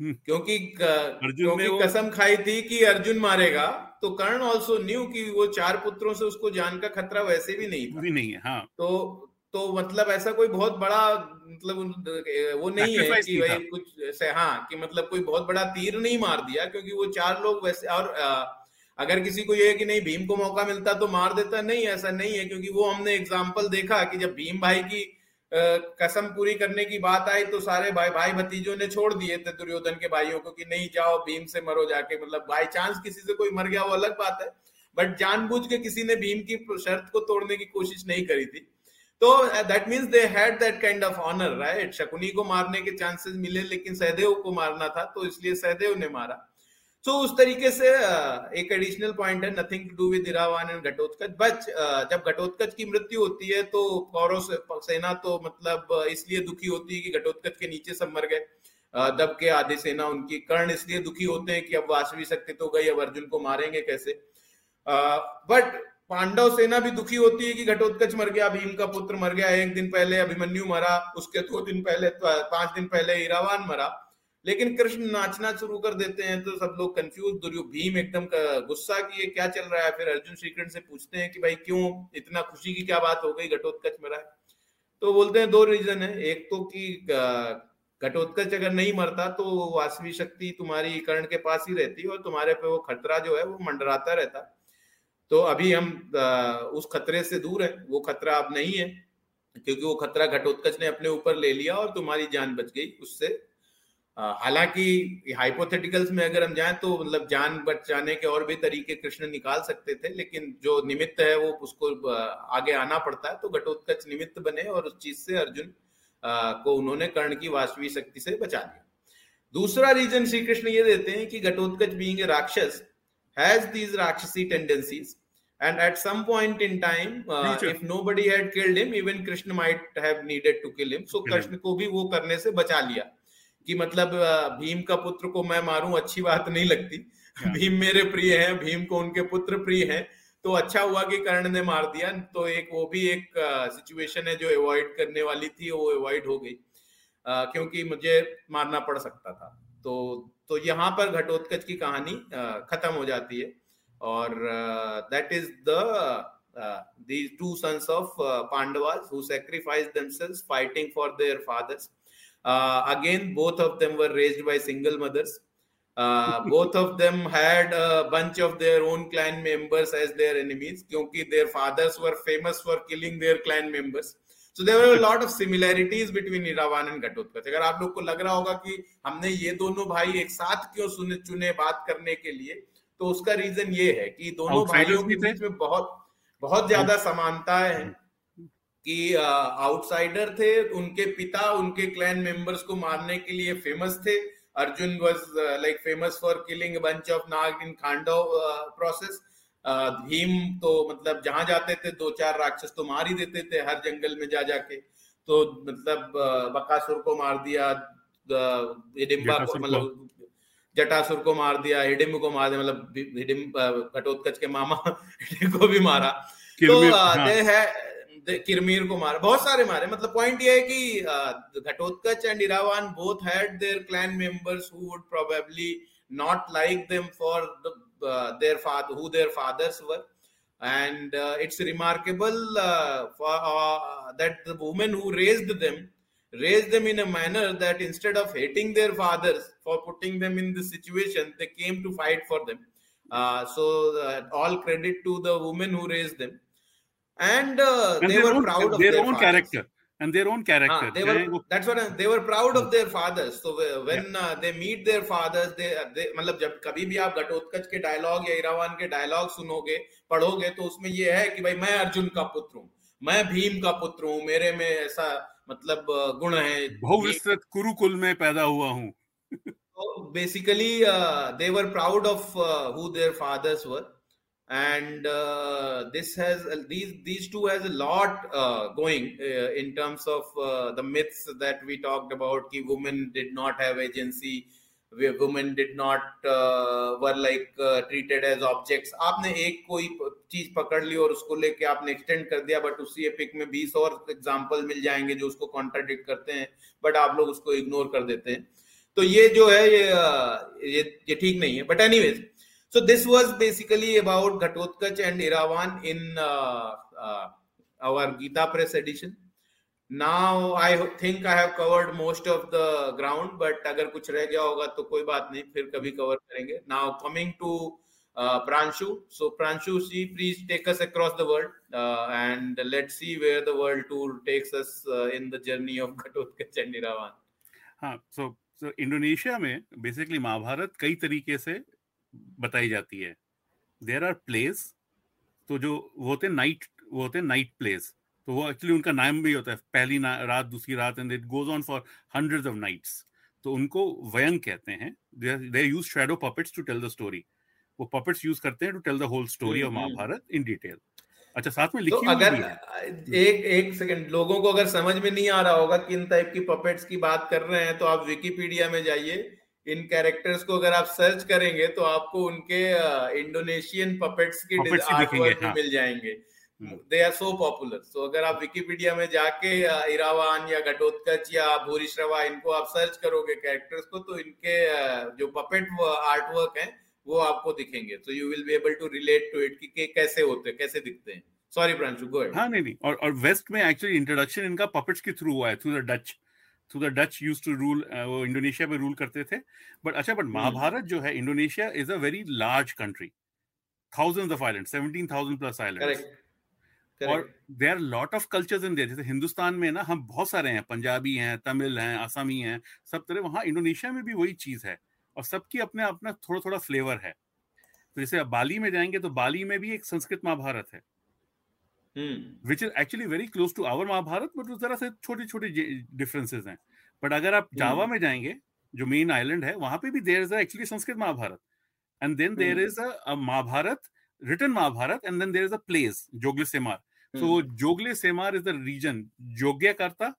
हम्म। क्योंकि क्योंकि कसम खाई थी कि अर्जुन मारेगा तो कर्ण ऑल्सो न्यू कि वो चार पुत्रों से उसको जान का खतरा वैसे भी नहीं था। भी नहीं है हाँ। तो तो मतलब ऐसा कोई बहुत बड़ा मतलब वो नहीं है कि भाई कुछ से हाँ कि मतलब कोई बहुत बड़ा तीर नहीं मार दिया क्योंकि वो चार लोग वैसे और आ, अगर किसी को ये है कि नहीं भीम को मौका मिलता तो मार देता नहीं ऐसा नहीं है क्योंकि वो हमने एग्ज़ाम्पल देखा कि जब भीम भाई की कसम पूरी करने की बात आई तो सारे भाई भाई भतीजों ने छोड़ दिए थे दुर्योधन के भाइयों को कि नहीं जाओ भीम से मरो जाके मतलब बाई चांस किसी से कोई मर गया वो अलग बात है बट जानबूझ के किसी ने भीम की शर्त को तोड़ने की कोशिश नहीं करी थी। तो that means they had that kind of honour right Shakuni को मारने के चांसेस मिले लेकिन सहदेव को मारना था तो इसलिए सहदेव ने मारा। तो so, उस तरीके से uh, एक एडिशनल पॉइंट है nothing to do with Iravan and Ghatotkacha but जब घटोत्कच की मृत्यु होती है तो कौरव सेना तो मतलब uh, इसलिए दुखी होती है कि घटोत्कच के नीचे सब मर गए। Uh, दब के आधे सेना उनकी कर्ण इसलिए दुखी होते हैं कि अब वासवी शक्ति तो गई अब अर्जुन को मारेंगे कैसे? बट पांडव सेना भी दुखी होती है कि घटोत्कच मर गया, भीम का पुत्र मर गया, एक दिन पहले अभिमन्यु मरा, उसके दो दिन पहले, पाँच दिन पहले ईरावान मरा। लेकिन कृष्ण नाचना शुरू कर देते हैं तो सब लोग कंफ्यूज भीम एकदम गुस्सा कि ये क्या चल रहा है? फिर अर्जुन श्रीकृष्ण से पूछते हैं कि भाई क्यों इतना खुशी की क्या बात हो गई, घटोत्कच मरा है? तो बोलते हैं दो रीजन है। एक तो कि घटोत्कच अगर नहीं मरता तो वासवी शक्ति तुम्हारी कर्ण के पास ही रहती और तुम्हारे पे वो खतरा जो है वो मंडराता रहता। तो अभी हम उस खतरे से दूर है। वो खतरा अब नहीं है, क्योंकि वो खतरा घटोत्कच ने अपने ऊपर ले लिया और तुम्हारी जान बच गई उससे। हालाँकि हाइपोथेटिकल्स में अगर हम जाएँ तो मतलब जान बचाने के और भी तरीके कृष्ण निकाल सकते थे, लेकिन जो निमित्त है वो उसको आगे आना पड़ता है। तो घटोत्कच निमित्त बने और उस चीज़ से अर्जुन को उन्होंने कर्ण की वास्तविक शक्ति से बचा दिया दूसरा रीजन श्री कृष्ण ये देते हैं कि घटोत्कच बीइंग ए राक्षस has these rakshasi tendencies and at some point in time uh, if nobody had killed him even krishna might have needed to kill him. So krishna को भी वो करने से बचा लिया। कि मतलब भीम का पुत्र को मैं मारूं अच्छी बात नहीं लगती। भीम मेरे प्रिय हैं भीम को उनके पुत्र प्रिय हैं। तो अच्छा हुआ कि कर्ण ने मार दिया। तो एक वो भी एक सिचुएशन है जो अवॉइड करने वाली थी वो अवॉइड हो गई। क्योंकि मुझे मारना पड़ सकता था। तो तो यहाँ पर घटोत्कच की कहानी खत्म हो जाती है। और that is the uh, these two sons of uh, Pandavas who sacrificed themselves fighting for their fathers. Uh, again, both of them were raised by single mothers. Uh, both of them had a bunch of their own clan members as their enemies because their fathers were famous for killing their clan members. So there were a lot of similarities between Iravan and Ghatotkaч. अगर आप लोग को लग रहा होगा कि हमने ये दोनों भाई एक साथ क्यों सुने चुने बात करने के लिए तो उसका रीजन ये है कि दोनों भाइयों के बीच में बहुत बहुत ज़्यादा समानताएँ हैं कि आउटसाइडर थे उनके पिता उनके क्लैन मेंबर्स को मारने के लिए फ़ेमस थे। Arjun was like famous for killing bunch of naga in Khandava process Bhim तो मतलब जहाँ जाते थे दो चार राक्षस तो मार ही देते थे हर जंगल में जा जाके। तो मतलब बकासुर को मार दिया हिडिम्बा को। मतलब जटासुर को मार दिया हिडिम को मार दिया मतलब हिडिम घटोत्कच के मामा *laughs* को भी मारा। तो हाँ। है किरमीर को मारा बहुत सारे मारे। मतलब पॉइंट ये है कि Ghatotkacha and Iravan both had their clan members who would probably not like them for their father who their fathers were and it's remarkable that the women who raised them raised them in a manner that instead of hating their fathers for putting them in this situation they came to fight for them uh, so uh, all credit to the women who raised them and, uh, and they were own, proud of their, their own fathers. character and their own character. Ah, they were, that's what I, they were proud of their fathers. So when yeah. uh, they meet their fathers, they, they मतलब जब कभी भी आप घटोत्कच के dialogue या इरावान के dialogue सुनोगे पढ़ोगे तो उसमें ये है कि भाई मैं अर्जुन का पुत्र हूँ मैं भीम का पुत्र हूँ मेरे में ऐसा मतलब गुण है बहुविस्तृत कुरुकुल में पैदा हुआ हूँ so basically uh, they were proud of uh, who their fathers were and uh, this has uh, these these two has a lot uh, going uh, in terms of uh, the myths that we talked about ki women did not have agency women did not uh, were like treated as objects आपने एक कोई चीज़ पकड़ ली और उसको लेके आपने extend कर दिया बट उसी एपिक में 20 और एग्जांपल मिल जाएँगे जो उसको कॉन्ट्राडिक्ट करते हैं बट आप लोग उसको इग्नोर कर देते हैं तो ये जो है, ये ये ये ठीक नहीं है। But anyways so this was basically about Ghatotkacha and Iravan in our Gita Press edition now I think I have covered most of the ground but अगर कुछ रह गया होगा तो कोई बात नहीं, फिर कभी कवर करेंगे। Now coming to Pranshu so Pranshu see please take us across the world and let see where the world tour takes us in the journey of Ghatotkacha and Iravan हाँ सो So इंडोनेशिया में basically Mahabharata कई तरीके से बताई जाती है। There are place तो जो वो होते नाइट वो होते नाइट प्लेस तो वो एक्चुअली उनका नाम भी होता है। पहली रात दूसरी रात and it goes on for hundred of nights तो उनको वयंग कहते हैं। They use shadow puppets to tell the story वो पपेट्स यूज़ करते हैं to tell the whole story of Mahabharata in detail अच्छा साथ में लिखी तो अगर एक एक सेकंड लोगों को अगर समझ में नहीं आ रहा होगा किन टाइप की पपेट्स की बात कर रहे हैं तो आप विकीपीडिया में जाइए। इन कैरेक्टर्स को अगर आप सर्च करेंगे तो आपको उनके इंडोनेशियन पपेट्स के हाँ. मिल जाएँगे। दे आर सो पॉपुलर सो अगर आप विकिपीडिया में जाके इरावान या घटोत्कच या भूरिश्रवा इनको आप सर्च करोगे कैरेक्टर्स को तो इनके जो पपेट आर्ट वर्क है वो आपको दिखेंगे। तो you will be able to relate to it कि कैसे होते हैं कैसे दिखते हैं। सॉरी प्रांशु गो हाँ नहीं नहीं और और वेस्ट में एक्चुअली इंट्रोडक्शन इनका पपेट्स के थ्रू हुआ है through the Dutch through the Dutch use to rule वो इंडोनेशिया में रूल करते थे। बट अच्छा बट महाभारत जो है Indonesia is a very large country thousand of island seventeen thousand plus island और there are lot of cultures in there जैसे हिंदुस्तान में ना हम बहुत सारे हैं पंजाबी हैं तमिल हैं आसामी हैं सब तरह वहाँ इंडोनेशिया में भी वही चीज़ है। और सबकी अपने अपना थोड़ा थोड़ा फ्लेवर है। तो जैसे आप बाली में जाएँगे तो बाली में भी एक संस्कृत महाभारत है। Which is actually very close to our Mahabharata but उस तरह से छोटी छोटी डिफरेंसेस हैं। बट अगर आप जावा hmm. में जाएँगे जो मेन आइलैंड है वहाँ पे भी there is actually Sanskrit Mahabharata. And then there is a Mahabharata return Mahabharata and then there is a place Jogle Semar. So Jogle Semar is the region Yogyakarta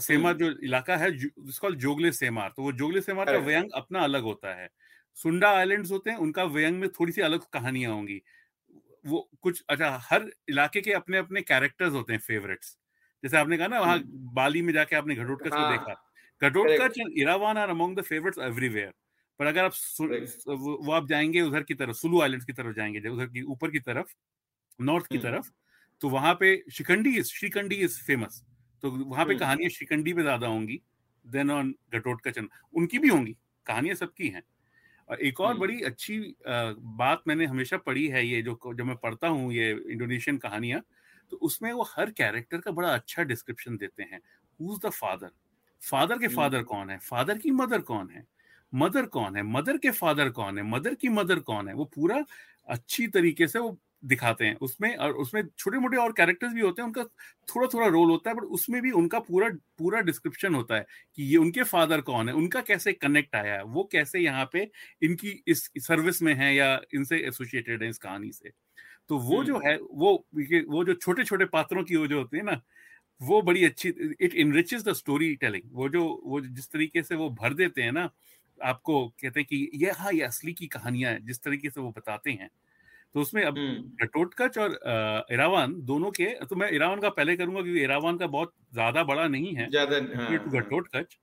Semar जो इलाका है called Jogale Semar तो वो Jogale Semar का व्यंग अपना अलग होता है। सुंडा आइलैंड्स होते हैं उनका व्यंग में थोड़ी सी अलग कहानियाँ होंगी। वो कुछ अच्छा हर इलाके के अपने अपने कैरेक्टर्स होते हैं फेवरेट्स। जैसे आपने कहा ना वहाँ। बाली में जाके आपने घटोटकच को देखा। हाँ। Ghatotkacha Iravan are among the favourites everywhere. पर अगर आप वो आप जाएँगे उधर की तरफ़ सुलू आइलैंड की तरफ़ जाएँगे उधर की ऊपर की तरफ़ नॉर्थ की तरफ़ तो वहाँ पे Shikhandi is Srikandi is famous. तो वहाँ पे कहानियाँ शिकंडी पे ज़्यादा होंगी देन ऑन घटोटकच उनकी भी होंगी कहानियाँ सबकी हैं। और एक और बड़ी अच्छी बात मैंने हमेशा पढ़ी है ये जो जब मैं पढ़ता हूँ ये इंडोनेशियन कहानियाँ तो उसमें वो हर कैरेक्टर का बड़ा अच्छा डिस्क्रिप्शन देते हैं। हु द फादर फादर के फादर कौन है? फादर की मदर कौन है? मदर कौन है? मदर के फादर कौन है? मदर की मदर कौन है? वो पूरा अच्छी तरीके से वो दिखाते हैं। उसमें और उसमें छोटे मोटे और कैरेक्टर्स भी होते हैं उनका थोड़ा थोड़ा रोल होता है बट उसमें भी उनका पूरा पूरा डिस्क्रिप्शन होता है कि ये उनके फादर कौन है उनका कैसे कनेक्ट आया है वो कैसे यहाँ पे इनकी इस सर्विस में है या इनसे एसोसिएटेड है इस कहानी से। तो वो जो है वो वो जो छोटे छोटे पात्रों की वो जो होती है ना वो बड़ी अच्छी it enriches the story telling वो जो वो जिस तरीके से वो भर देते हैं ना आपको कहते हैं कि ये हाँ ये असली की कहानियाँ हैं जिस तरीके से वो बताते हैं। तो उसमें अब घटोटकच और इरावान दोनों के तो मैं इरावान का पहले करूँगा क्योंकि इरावान का बहुत ज़्यादा बड़ा नहीं है। घटोटकच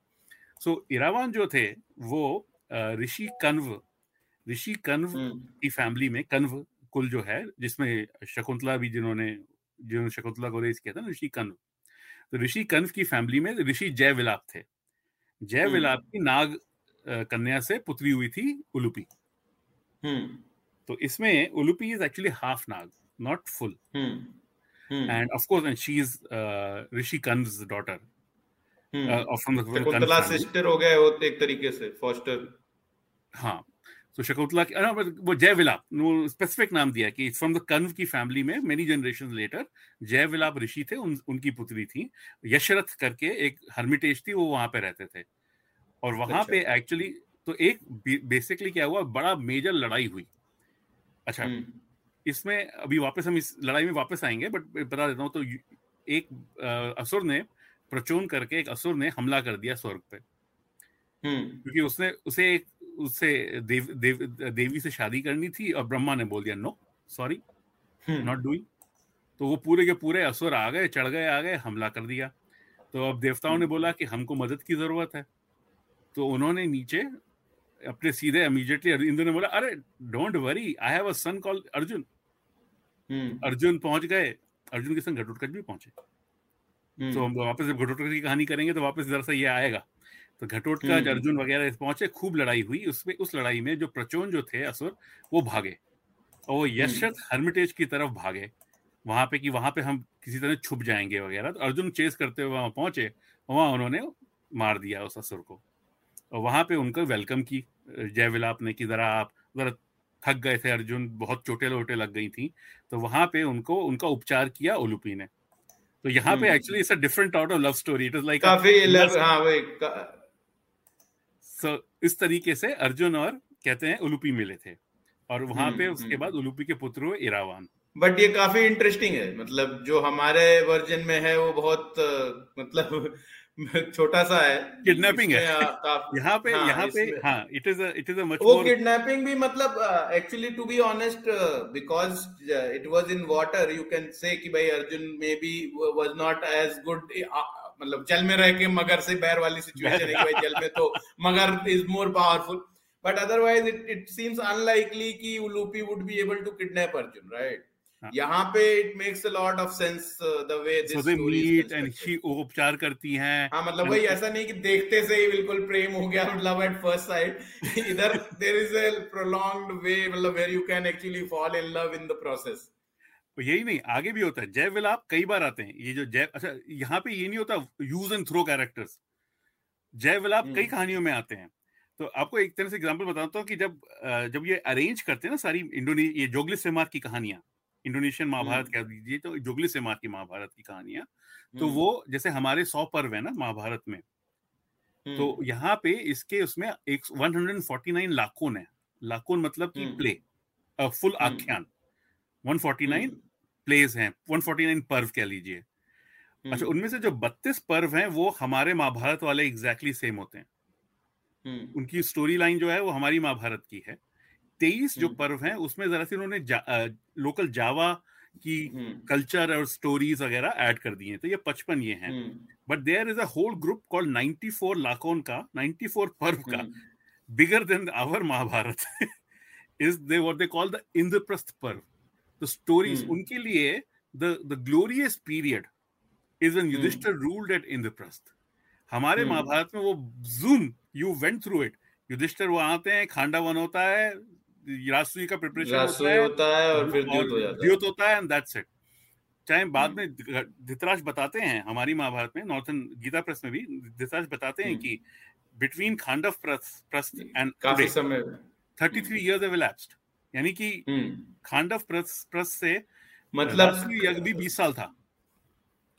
सो इरावान जो थे वो ऋषि कन्व ऋषि कन्व की फैमिली में कन्व कुल जो है जिसमें शकुंतला भी जिन्होंने जिन्होंने शकुंतला को रेस किया था ऋषि कन्व। तो ऋषि कन्व की फैमिली में ऋषि जय विलाप थे। जय विलाप की नाग कन्या से पुत्री हुई थी उलुपी। तो इसमें Ulupi is actually half naga not full and of course and she is rishi Kanva daughter Shakuntala sister हो गए वो एक तरीके से फॉस्टर हाँ. तो शकुंतला वो जय विलाप स्पेसिफिक नाम दिया कि फ्रॉम द की फैमिली में many generation later Jay Vilap rishi थे उन, उनकी पुत्री थी. यशरथ करके एक हर्मिटेज थी वो वहाँ पे रहते थे. और वहाँ अच्छा। पे एक्चुअली तो एक बेसिकली क्या हुआ बड़ा मेजर लड़ाई हुई. अच्छा हम्म। इसमें अभी वापस हम इस लड़ाई में वापस आएँगे बट बता देता हूँ तो एक असुर ने प्रचोन करके एक असुर ने हमला कर दिया स्वर्ग पे हम्म। क्योंकि उसने उसे एक उससे देव, देव, देवी से शादी करनी थी और ब्रह्मा ने बोल दिया नो सॉरी नॉट डूइंग तो वो पूरे के पूरे असुर आ गए चढ़ गए आ गए हमला कर दिया तो अब देवताओं ने हम्म। बोला कि हमको मदद की ज़रूरत है तो उन्होंने नीचे अपने सीधे इमीडिएटली इंद्र ने बोला अरे don't worry I have a son called Arjun. Arjun पहुँच गए। अर्जुन के संग घटोटकच भी पहुँचे। हम्म। तो हम वापस जब घटोटकच की कहानी करेंगे तो वापस इधर से ये आएगा। तो घटोटकच हम्म। अर्जुन वगैरह पहुँचे खूब लड़ाई हुई। उसमें उस लड़ाई में जो प्रचोन जो थे असुर वो भागे। और वो हम्म। यशरथ हर्मिटेज की तरफ़ भागे। वहाँ पे कि वहाँ पे हम किसी तरह छुप जाएँगे वगैरह। तो अर्जुन चेस करते हुए वहाँ पहुँचे वहाँ उन्होंने मार दिया उस असुर को। और वहाँ पे उनको वेलकम की जय विलाप ने कि जरा आप जरा थक गए थे अर्जुन बहुत चोटे लोटे लग गई थी। तो वहाँ पे उनको उनका उपचार किया ओलुपी ने। तो यहाँ पे actually it's a different out of love story it is like काफ़ी लव हाँ वही सो इस तरीके से अर्जुन और कहते हैं उलुपी मिले थे। और वहाँ पे हम्म, उसके हम्म। बाद उलुपी के पुत्र हुए इरावान। बट ये काफ़ी इंटरेस्टिंग है। मतलब जो हमारे वर्जन में है वो बहुत मतलब *laughs* छोटा सा है। किडनैपिंग है। *laughs* यहाँ पे हाँ, यहाँ पे हाँ it is it is much वो किडनैपिंग भी मतलब actually to be honest because it was in water you can say कि भाई Arjun maybe was not as good मतलब जल में रह के मगर से बैर वाली सिचुएशन है कि भाई जल में तो मगर is more powerful but otherwise it it seems unlikely कि Ulupi would be able to kidnap Arjun right यहाँ पे it makes a lot of sense the way this they meet and she उपचार करती हैं हाँ मतलब वही ऐसा नहीं कि देखते से ही बिल्कुल प्रेम हो गया लव एट फ़र्स्ट साइट इधर there is a prolonged way मतलब where you can actually fall in love in the process यही नहीं आगे भी होता है। जय विलाप कई बार आते हैं। ये जो जय अच्छा यहाँ पे ये नहीं होता यूज़ एंड थ्रो कैरेक्टर्स जय विलाप कई हम्म। कहानियों में आते हैं। तो आपको एक तरह से एग्जांपल बताता हूँ कि जब जब ये अरेंज करते हैं ना सारी इंडोनी ये जोगलिस सेमार की कहानियाँ इंडोनेशियन महाभारत हम्म। कह दीजिए तो जुगली से मार की महाभारत की कहानियाँ। तो हम्म। वो जैसे हमारे सौ पर्व है ना महाभारत में तो हम्म। यहाँ पे इसके उसमें एक 149 लाखोन है लाखोन मतलब कि प्ले फुल आख्यान। 149 प्लेस हैं 149 पर्व कह लीजिए। अच्छा उनमें से जो 32 पर्व हैं वो हमारे महाभारत वाले एग्जैक्टली exactly सेम होते हैं। उनकी स्टोरी लाइन जो है वो हमारी महाभारत की है। तेईस जो हम्म। पर्व हैं उसमें जरा सी उन्होंने जा, लोकल जावा की कल्चर हम्म। और स्टोरीज वगैरह ऐड कर दिए तो ये पचपन ये हैं। But there is a whole group called 94 lakon का 94 पर्व का bigger than our Mahabharata is they what they call the Indraprastha parva. The stories उनके लिए the the glorious period is when Yudhishthira ruled at Indraprastha हमारे महाभारत में वो zoom you went through it Yudhishthira वो आते हैं खांडा वन होता है राजसूय का प्रिपरेशन होता है, होता है और फिर द्योत हो जाता है। द्योत होता है एंड दैट्स इट चाहे बाद में धृतराज बताते हैं हमारी महाभारत में नॉर्थन गीता प्रेस में भी धृतराज बताते हैं कि बिटवीन खांडव प्रस्थ एंड काफ़ी समय 33 इयर्स हैव elapsed. यानी कि खांडव प्रस्थ से मतलब यज्ञ भी 20 साल था।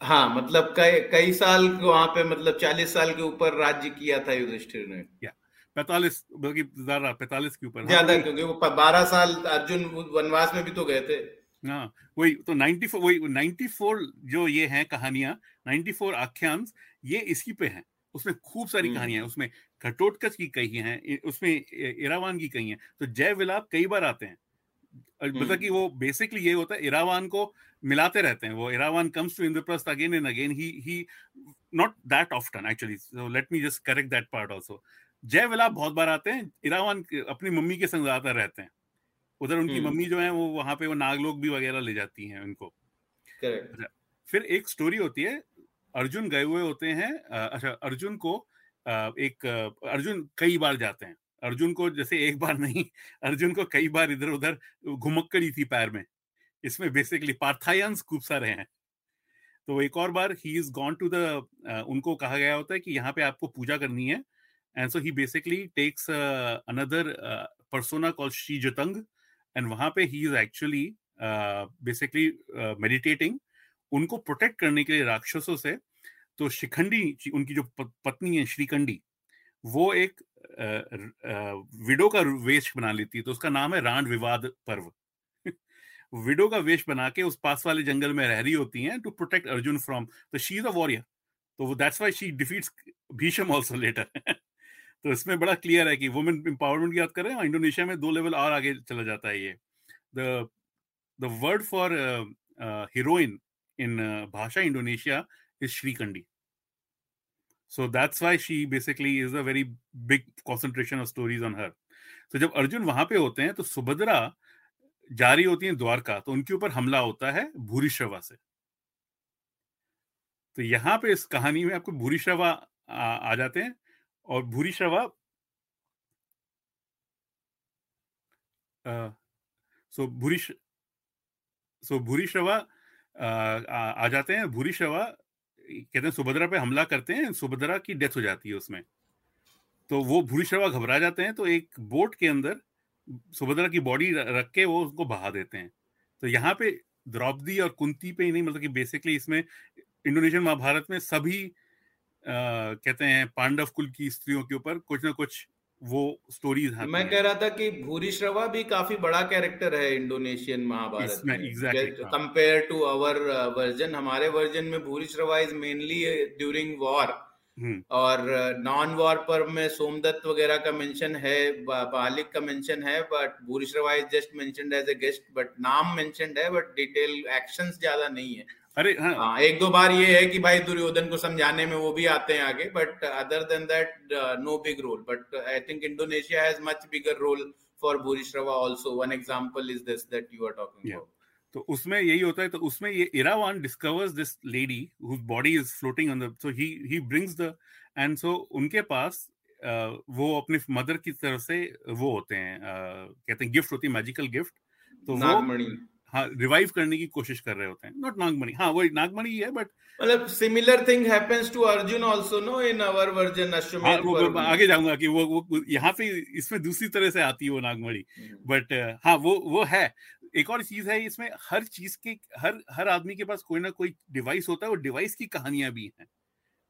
हाँ मतलब कई कई साल वहाँ पे मतलब 40 साल के ऊपर राज्य किया था युधिष्ठिर ने। या पैतालीस बल्कि ज़्यादा पैतालीस के ऊपर ज़्यादा हाँ, क्योंकि वो बारह साल अर्जुन वनवास में भी तो गए थे। हाँ वही तो 94 वही 94 जो ये हैं कहानियाँ 94 आख्यान ये इसी पे हैं। उसमें खूब सारी हम्म। कहानियाँ उसमें घटोटकच की कही हैं उसमें इरावान की कही हैं। तो जय विलाप कई बार आते हैं। मतलब कि वो बेसिकली ये होता है इरावान को मिलाते रहते हैं। वो Iravan comes to Indraprastha again and again he he not that often actually so let me just correct that part also Jay Vilap बहुत बार आते हैं इरावान अपनी मम्मी के संग ज़्यादातर रहते हैं। उधर उनकी मम्मी जो है वो वहाँ पे वो नागलोक भी वगैरह ले जाती हैं उनको। अच्छा, फिर एक स्टोरी होती है अर्जुन गए हुए होते हैं अच्छा अर्जुन को एक अर्जुन कई बार जाते हैं। अर्जुन को जैसे एक बार नहीं अर्जुन को कई बार इधर उधर घुमक्कड़ी थी पैर में। इसमें बेसिकली पार्थायंस खूब सारे हैं। तो एक और बार he is gone to the उनको कहा गया होता है कि यहाँ पे आपको पूजा करनी है and so he basically takes another persona call Shri Jatang and वहाँ पे he is actually basically meditating उनको प्रोटेक्ट करने के लिए राक्षसों से तो शिखंडी, उनकी जो पत्नी है श्रीकंडी, वो एक विडो का वेश बना लेती है। तो उसका नाम है रांड विवाद पर्व। *laughs* विडो का वेश बना के उस पास वाले जंगल में रह रही होती हैं टू प्रोटेक्ट अर्जुन फ्रॉम तो शी इज़ अ वॉरियर तो that's why she defeats Bhishma also later तो इसमें बड़ा क्लियर है कि वुमेन एम्पावरमेंट की बात करें इंडोनेशिया में दो लेवल और आगे चला जाता है ये। The the word for heroine in Bahasa Indonesia is Srikandi so that's why she basically is a very big concentration of stories on her. So जब अर्जुन वहाँ पे होते हैं तो सुभद्रा जारी होती है द्वारका तो उनके ऊपर हमला होता है भूरिश्रवा से। तो यहाँ पे इस कहानी में आपको भूरिश्रवा आ, आ जाते हैं। और भूरिश्रवा सो भूरी सो भूरिश्रवा आ जाते हैं भूरिश्रवा कहते हैं सुभद्रा पे हमला करते हैं, सुभद्रा की डेथ हो जाती है उसमें। तो वो भूरिश्रवा घबरा जाते हैं तो एक बोट के अंदर सुभद्रा की बॉडी रख के वो उसको बहा देते हैं। तो यहाँ पे द्रौपदी और कुंती पे ही नहीं मतलब कि बेसिकली इसमें इंडोनेशियन महाभारत में सभी कहते हैं पांडव कुल की स्त्रियों के ऊपर कुछ ना कुछ वो स्टोरीज मैं कह रहा था कि भूरी श्रवा भी काफ़ी बड़ा कैरेक्टर है इंडोनेशियन महाभारत में। कंपेयर टू अवर वर्जन हमारे वर्जन में Bhuri Shrava is mainly during war और नॉन वॉर पर में सोमदत्त वगैरह का मेंशन है बालिक का मेंशन है but Bhuri Shrava is just mentioned as a guest but नाम मेंशनड है बट डिटेल एक्शंस ज़्यादा नहीं है। अरे हाँ। हाँ एक दो बार ये है कि भाई दुर्योधन को समझाने में वो भी आते हैं आगे but other than that no big role but I think Indonesia has much bigger role for Bhurishrava also one example is this that you are talking about तो उसमें यही होता है तो उसमें ये Iravan discovers this lady whose body is floating on the so he he brings the and so उनके पास uh, वो अपने मदर की तरफ़ से वो होते हैं uh, कहते हैं गिफ्ट होती है मैजिकल गिफ्ट तो वो हाँ रिवाइव करने की कोशिश कर रहे होते हैं। नॉट नागमणि हाँ वही नागमणि है बट मतलब similar thing happens to Arjun also no in our version Ashwamedha वो आगे जाऊँगा कि वो वो यहाँ पे इसमें दूसरी तरह से आती है वो नागमणि बट हम्म। हाँ वो वो है। एक और चीज़ है इसमें हर चीज़ के हर हर आदमी के पास कोई ना कोई डिवाइस होता है वो डिवाइस की कहानियाँ भी हैं।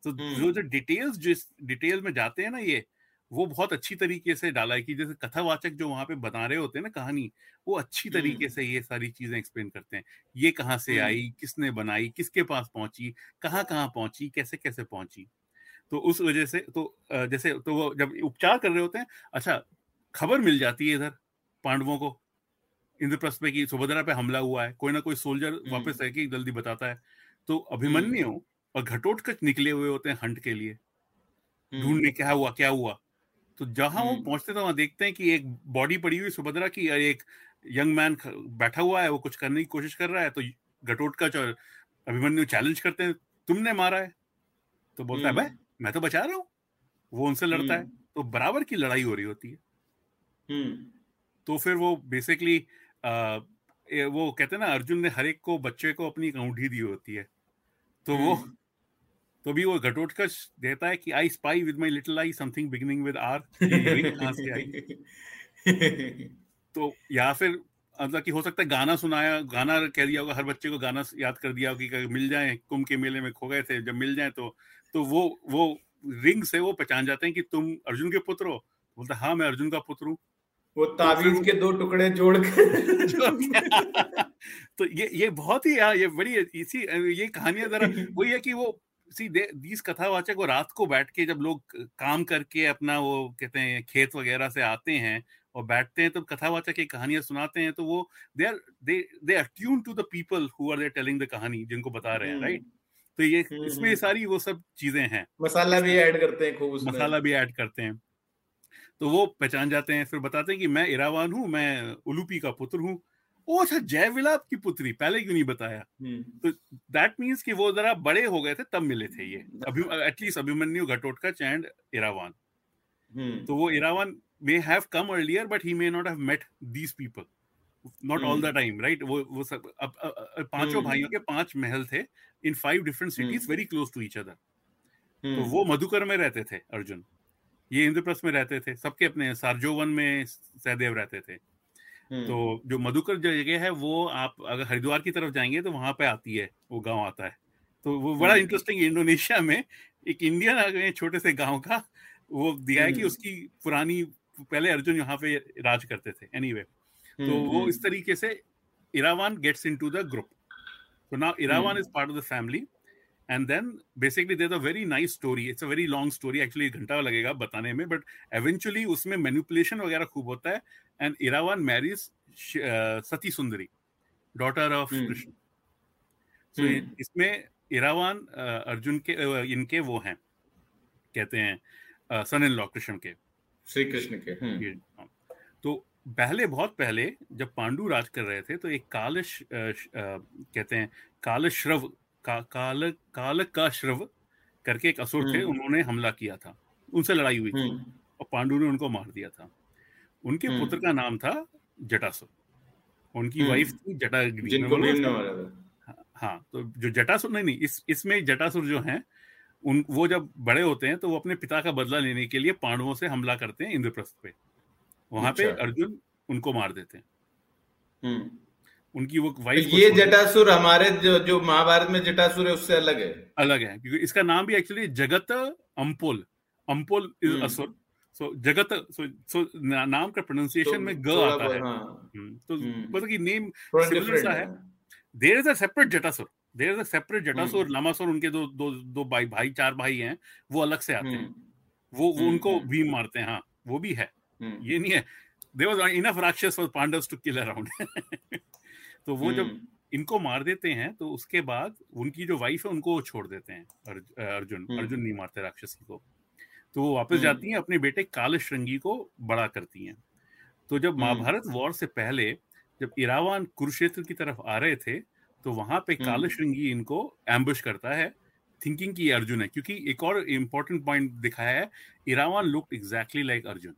तो जो हम्म। जो डिटेल्स जिस डिटेल में जाते हैं ना ये वो बहुत अच्छी तरीके से डाला है कि जैसे कथावाचक जो वहाँ पे बता रहे होते हैं ना कहानी वो अच्छी तरीके से ये सारी चीज़ें एक्सप्लेन करते हैं। ये कहाँ से आई किसने बनाई किसके पास पहुँची कहाँ कहाँ पहुँची कैसे कैसे पहुँची? तो उस वजह से तो जैसे तो वो जब उपचार कर रहे होते हैं अच्छा खबर मिल जाती है इधर पांडवों को इंद्रप्रस्थ पे की सुभद्रा पे हमला हुआ है कोई ना कोई सोल्जर वापस रह के जल्दी बताता है। तो अभिमन्यु और घटोटकच निकले हुए होते हैं हंट के लिए। ढूँढने क्या हुआ क्या हुआ? तो जहाँ वो पहुँचते तो वहाँ देखते हैं कि एक बॉडी पड़ी हुई सुभद्रा की और एक यंग मैन बैठा हुआ है वो कुछ करने की कोशिश कर रहा है तो घटोटकच और अभिमन्यु चैलेंज करते हैं तुमने मारा है? तो बोलता है भाई मैं तो बचा रहा हूँ वो उनसे लड़ता है। तो बराबर की लड़ाई हो रही होती है। तो फिर वो बेसिकली वो कहते हैं ना अर्जुन ने हर एक को बच्चे को अपनी अंगूठी दी होती है। तो वो तो भी वो घटोटकच देता है कि I spy with my little eye something beginning with R से आई। तो या फिर मतलब कि हो सकता है गाना सुनाया गाना कह दिया होगा हर बच्चे को गाना याद कर दिया होगा कि मिल जाए कुंभ के मेले में खो गए थे जब मिल जाए तो तो वो वो रिंग से वो पहचान जाते हैं कि तुम अर्जुन के पुत्र हो। बोलता हाँ मैं अर्जुन का पुत्र हूँ। वो तो ताबीज के दो टुकड़े जोड़ कर *laughs* तो ये ये बहुत ही ये बड़ी इसी ये कहानियाँ जरा *laughs* वही है कि वो सी दीस कथावाचक वो रात को बैठ के जब लोग काम करके अपना वो कहते हैं खेत वगैरह से आते हैं और बैठते हैं तो कथावाचक की कहानियाँ सुनाते हैं तो वो they are they they are tune to the people who are they telling the kahani जिनको बता रहे हैं राइट तो ये हम्म, इसमें हम्म। सारी वो सब चीज़ें हैं। मसाला भी ऐड करते हैं खूब मसाला भी ऐड करते हैं। तो वो पहचान जाते हैं फिर बताते हैं कि मैं इरावान हूँ मैं उलूपी का पुत्र हूँ ओ अच्छा जय विलाप की पुत्री पहले क्यों नहीं बताया? हम्म। तो दैट मीन्स कि वो जरा बड़े हो गए थे तब मिले थे ये। अभी at least Abhimanyu Ghatotkacha and Iravan. तो वो Iravan may have come earlier but he may not have met these people not all the time right वो वो सब अब पाँचों हम्म। भाइयों के पाँच महल थे in five different cities very close to each other तो वो मधुकर में रहते थे अर्जुन। ये इंद्रप्रस्थ में रहते थे सबके अपने सारजोवन में सहदेव रहते थे। हम्म। तो जो मधुकर जो जगह है वो आप अगर हरिद्वार की तरफ़ जाएँगे तो वहाँ पे आती है वो गाँव आता है। तो वो बड़ा इंटरेस्टिंग हम्म। इंडोनेशिया में एक इंडियन आ गए छोटे से गाँव का वो दिया है कि उसकी पुरानी पहले अर्जुन यहाँ पे राज करते थे एनी anyway. तो वो इस तरीके से Iravan gets into the group तो now Iravan is part of the family and then basically there a very nice story it's a very long story actually एक घंटा लगेगा बताने में बट एवेंचुअली उसमें मैनिपुलेशन वगैरह खूब होता है। And Iravan marriage Sati Sundari daughter of Krishna. सो इसमें इरावान अर्जुन के इनके वो हैं कहते हैं सन इन लॉ कृष्ण के। श्री कृष्ण के हाँ। तो पहले बहुत पहले जब पांडु राज कर रहे थे तो एक कालश कहते हैं कालश्रव का, काल काल का श्रव करके एक असुर थे हम्म। उन्होंने हमला किया था उनसे लड़ाई हुई थी हम्म। और पांडु ने उनको मार दिया था उनके हम्म। पुत्र का नाम था जटासुर उनकी वाइफ थी जटागिरी हाँ, हाँ तो जो जटासुर नहीं नहीं इस इसमें जटासुर जो हैं उन वो जब बड़े होते हैं तो वो अपने पिता का बदला लेने के लिए पांडवों से हमला करते हैं इंद्रप्रस्थ पे वहाँ पे अच्छा। अर्जुन उनको मार देते हैं। उनकी वो वाइफ तो ये जटासुर हमारे जो जो महाभारत में जटासुर है उससे अलग है। अलग है क्योंकि इसका नाम भी एक्चुअली जगत अम्पोल अम्पोल इज़ असुर। सो जगत सो सो नाम का प्रोनाउंसिएशन तो में ग आता है। हाँ। हम्म, तो हम्म। मतलब कि नेम सिमिलर सा है। There is a separate Jatasura. There is a separate Jatasura Lamasura उनके दो दो दो भाई भाई चार भाई हैं वो अलग से आते हैं। वो वो उनको भीम मारते हैं हाँ वो भी है। हम्म। ये नहीं है। There was enough rakshasa for Pandava to kill around तो वो जब हम्म। इनको मार देते हैं तो उसके बाद उनकी जो वाइफ है उनको छोड़ देते हैं अर्जुन हम्म। अर्जुन नहीं मारते राक्षसी को। तो वो वापस जाती हैं अपने बेटे काल श्रृंगी को बड़ा करती हैं। तो जब महाभारत वॉर से पहले जब इरावान कुरुक्षेत्र की तरफ़ आ रहे थे तो वहाँ पे काल श्रृंगी इनको एम्बुश करता है थिंकिंग की अर्जुन है। क्योंकि एक और इम्पोर्टेंट पॉइंट दिखाया है Iravan look exactly like Arjun.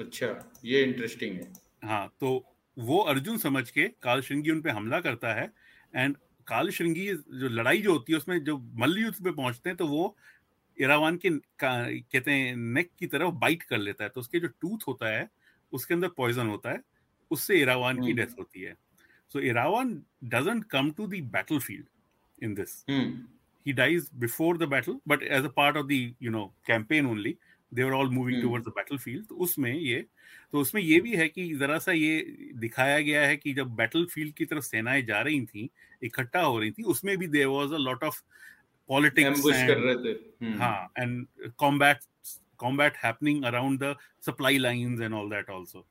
अच्छा ये इंटरेस्टिंग है। हाँ तो वो अर्जुन समझ के काल श्रृंगी उन पे हमला करता है एंड काल श्रृंगी जो लड़ाई जो होती है उसमें जो मल्ल युद्ध पे पहुँचते हैं तो वो इरावान के कहते हैं नेक की तरफ़ बाइट कर लेता है। तो उसके जो टूथ होता है उसके अंदर पॉइजन होता है उससे इरावान की डेथ हम्म। होती है। So Iravan doesn't come to the battle field in this dies before the battle but as a part of the you know campaign only they are all moving towards the battlefield तो उसमें ये तो उसमें ये भी है कि जरा सा ये दिखाया गया है कि जब बैटलफील्ड की तरफ़ सेनाएँ जा रही थी इकट्ठा हो रही थी उसमें भी there was a lot of politics कर रहे थे। हाँ and combat combat happening around the supply lines and all that also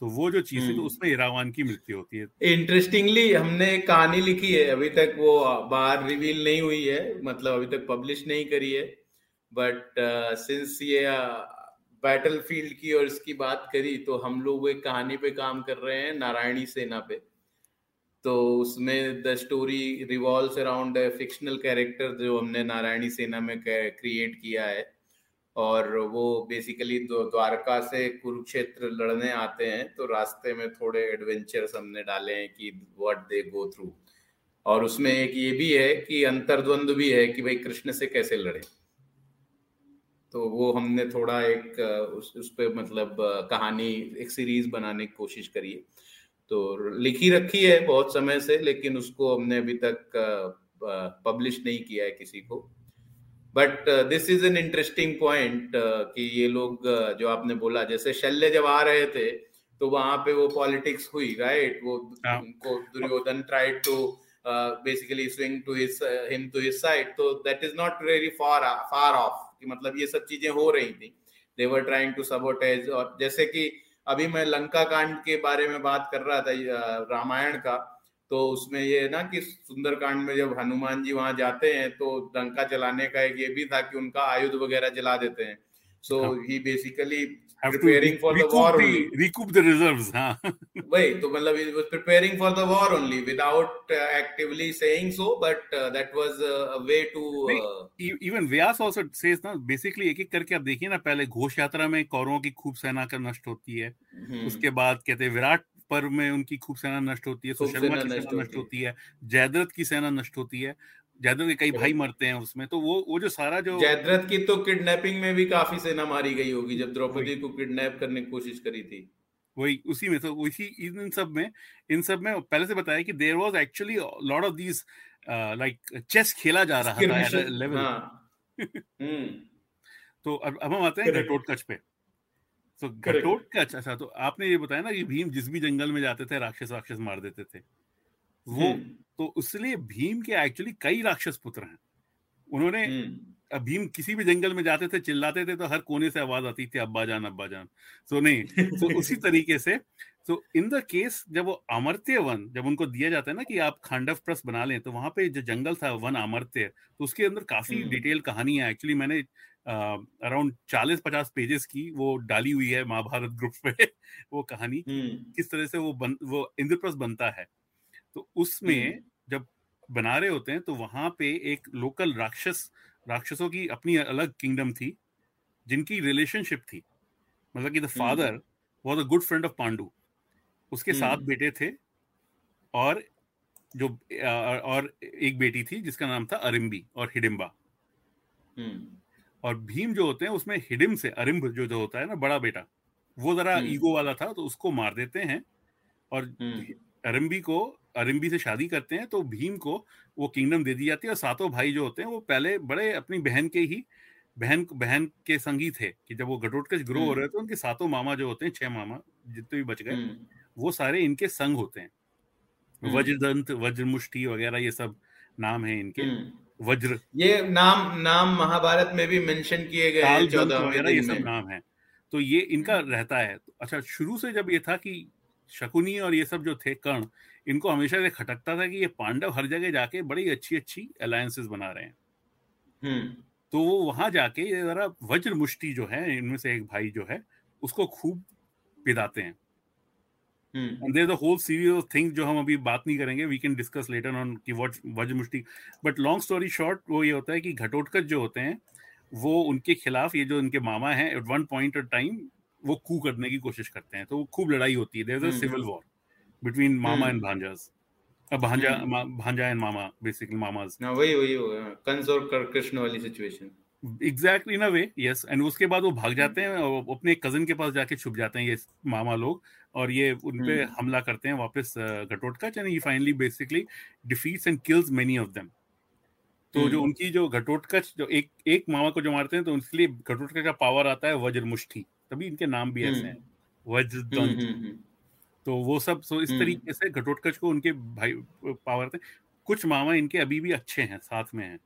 तो वो जो चीज़ है तो हम्म। उसमें इरावान की मृत्यु होती है। इंटरेस्टिंगली हमने कहानी लिखी है अभी तक वो बाहर रिवील नहीं हुई है मतलब अभी तक पब्लिश नहीं करी है। बट सिंस uh, ये बैटल फ़ील्ड की और इसकी बात करी तो हम लोग एक कहानी पे काम कर रहे हैं नारायणी सेना पे। तो उसमें the story revolve around fictional character जो हमने नारायणी सेना में क्रिएट किया है। और वो बेसिकली द्वारका से कुरुक्षेत्र लड़ने आते हैं तो रास्ते में थोड़े एडवेंचर्स हमने डाले हैं कि व्हाट दे गो थ्रू और उसमें एक ये भी है कि अंतर्द्वंद भी है कि भाई कृष्ण से कैसे लड़े। तो वो हमने थोड़ा एक उस, उस पर मतलब कहानी एक सीरीज़ बनाने की कोशिश करी है। तो लिखी रखी है बहुत समय से लेकिन उसको हमने अभी तक पब्लिश नहीं किया है किसी को। But this is an interesting point कि ये लोग जो आपने बोला जैसे शल्य जब आ रहे थे तो वहाँ पे वो पॉलिटिक्स हुई राइट वो हाँ। उनको Duryodhana tried to basically swing to his him to his side तो that is not very far far off कि मतलब ये सब चीज़ें हो रही थी। देवर ट्राइंग टू सबोटेज और जैसे कि अभी मैं लंका कांड के बारे में बात कर रहा था रामायण का तो उसमें ये ना कि सुंदरकांड में जब हनुमान जी वहाँ जाते हैं तो लंका जलाने का एक ये भी था कि उनका आयुध वगैरह जला देते हैं। So he. Basically preparing for the war the, recoup the reserves हाँ वही तो मतलब he was preparing for the war only without uh, actively saying so but uh, that was uh, a way to uh, even Vyas also says ना basically एक एक करके आप देखिए ना पहले घोष यात्रा में कौरवों की खूब सेना का नष्ट होती है उसके बाद कहते हैं विराट पर्व में उनकी खूब सेना नष्ट होती है सुशर्मा की सेना नष्ट होती है जयद्रथ की सेना नष्ट होती है जयद्रथ के कई भाई मरते हैं उसमें तो वो वो जो सारा जो जयद्रथ की तो किडनैपिंग में भी काफ़ी सेना मारी गई होगी जब द्रौपदी को किडनैप करने की कोशिश करी थी। वही उसी में तो उसी इन सब में इन सब में पहले से बताया कि there was actually lot of these like chess खेला जा रहा था लेवल हाँ। *laughs* हम्म। तो अब अब हम आते हैं घटोट घटोटकच पे। तो घटोट का अच्छा तो आपने ये बताया ना कि भीम जिस भी जंगल में जाते थे राक्षस राक्षस मार देते थे। वो हम्म। तो इसलिए भीम के एक्चुअली कई राक्षस पुत्र हैं उन्होंने हम्म। भीम किसी भी जंगल में जाते थे चिल्लाते थे तो हर कोने से आवाज़ आती थी अब्बा जान अब्बा जान तो नहीं तो उसी *laughs* तरीके से तो इन द केस जब वो अमर्त्य वन जब उनको दिया जाता है ना कि आप खांडव प्रस बना लें तो वहाँ पे जो जंगल था वन अमर्त्य तो उसके अंदर काफ़ी डिटेल। कहानी है एक्चुअली मैंने अराउंड चालीस पचास पेजेस की वो डाली हुई है महाभारत ग्रुप पे *laughs* वो कहानी हम्म। किस तरह से वो बन वो इंद्रप्रस्थ बनता है तो उसमें हम्म। जब बना रहे होते हैं तो वहाँ पे एक लोकल राक्षस राक्षसों की अपनी अलग किंगडम थी जिनकी रिलेशनशिप थी मतलब कि the father was a good friend of Pandu उसके सात बेटे थे और जो और एक बेटी थी जिसका नाम था अरिम्बी और हिडिम्बा और भीम जो होते हैं उसमें हिडिम से अरिम्ब जो जो होता है ना बड़ा बेटा वो जरा ईगो हम्म। वाला था तो उसको मार देते हैं और हम्म। अरिम्बी को अरिम्बी से शादी करते हैं तो भीम को वो किंगडम दे दी जाती है और सातों भाई जो होते हैं वो पहले बड़े अपनी बहन के ही बहन बहन के संगी थे कि जब वो घटोटकच ग्रो हो हम्म। रहे थे उनके सातों मामा जो होते हैं छह मामा जितने भी बच गए वो सारे इनके संग होते हैं। वज्रदंत वज्रमुष्टि वगैरह ये सब नाम है इनके। वज्र। ये नाम नाम महाभारत में भी मेंशन किए गए हैं चौदह ये सब नाम है। तो ये इनका रहता है। अच्छा शुरू से जब ये था कि शकुनी और ये सब जो थे कर्ण इनको हमेशा से खटकता था कि ये पांडव हर जगह जाके बड़ी अच्छी अच्छी अलायंसेस बना रहे हैं। हम्म। तो वो वहाँ जाके ये जरा वज्र मुष्टि जो है इनमें से एक भाई जो है उसको खूब पिदाते हैं। And there the whole series of things जो हम अभी बात नहीं करेंगे we can discuss later on कि what Vajramushti. But long story short वो ये होता है कि घटोटकच जो होते हैं वो उनके खिलाफ ये जो उनके मामा हैं at one point of time वो कू करने की कोशिश करते हैं तो वो खूब लड़ाई होती है। There is a civil war between mama and bhanjas bhanja bhanja and mama basically mama's ना वही वही कंस और कृष्ण वाली situation exactly in a way yes and उसके बाद वो भाग जाते हैं और अपने कज़न के पास जाके छुप जाते हैं ये मामा लोग। और ये उन पे हम्म। हमला करते हैं वापस Ghatotkacha and he finally basically defeats and kills many of them तो जो हम्म। उनकी जो घटोटकच जो एक एक मामा को जो मारते हैं तो उसके लिए घटोटकच का पावर आता है वज्र मुष्ठी तभी इनके नाम भी ऐसे हैं। हम्म। तो वो सब सो इस तरीके से घटोटकच को उनके भाई पावर थे कुछ मामा इनके अभी भी अच्छे हैं साथ में हैं।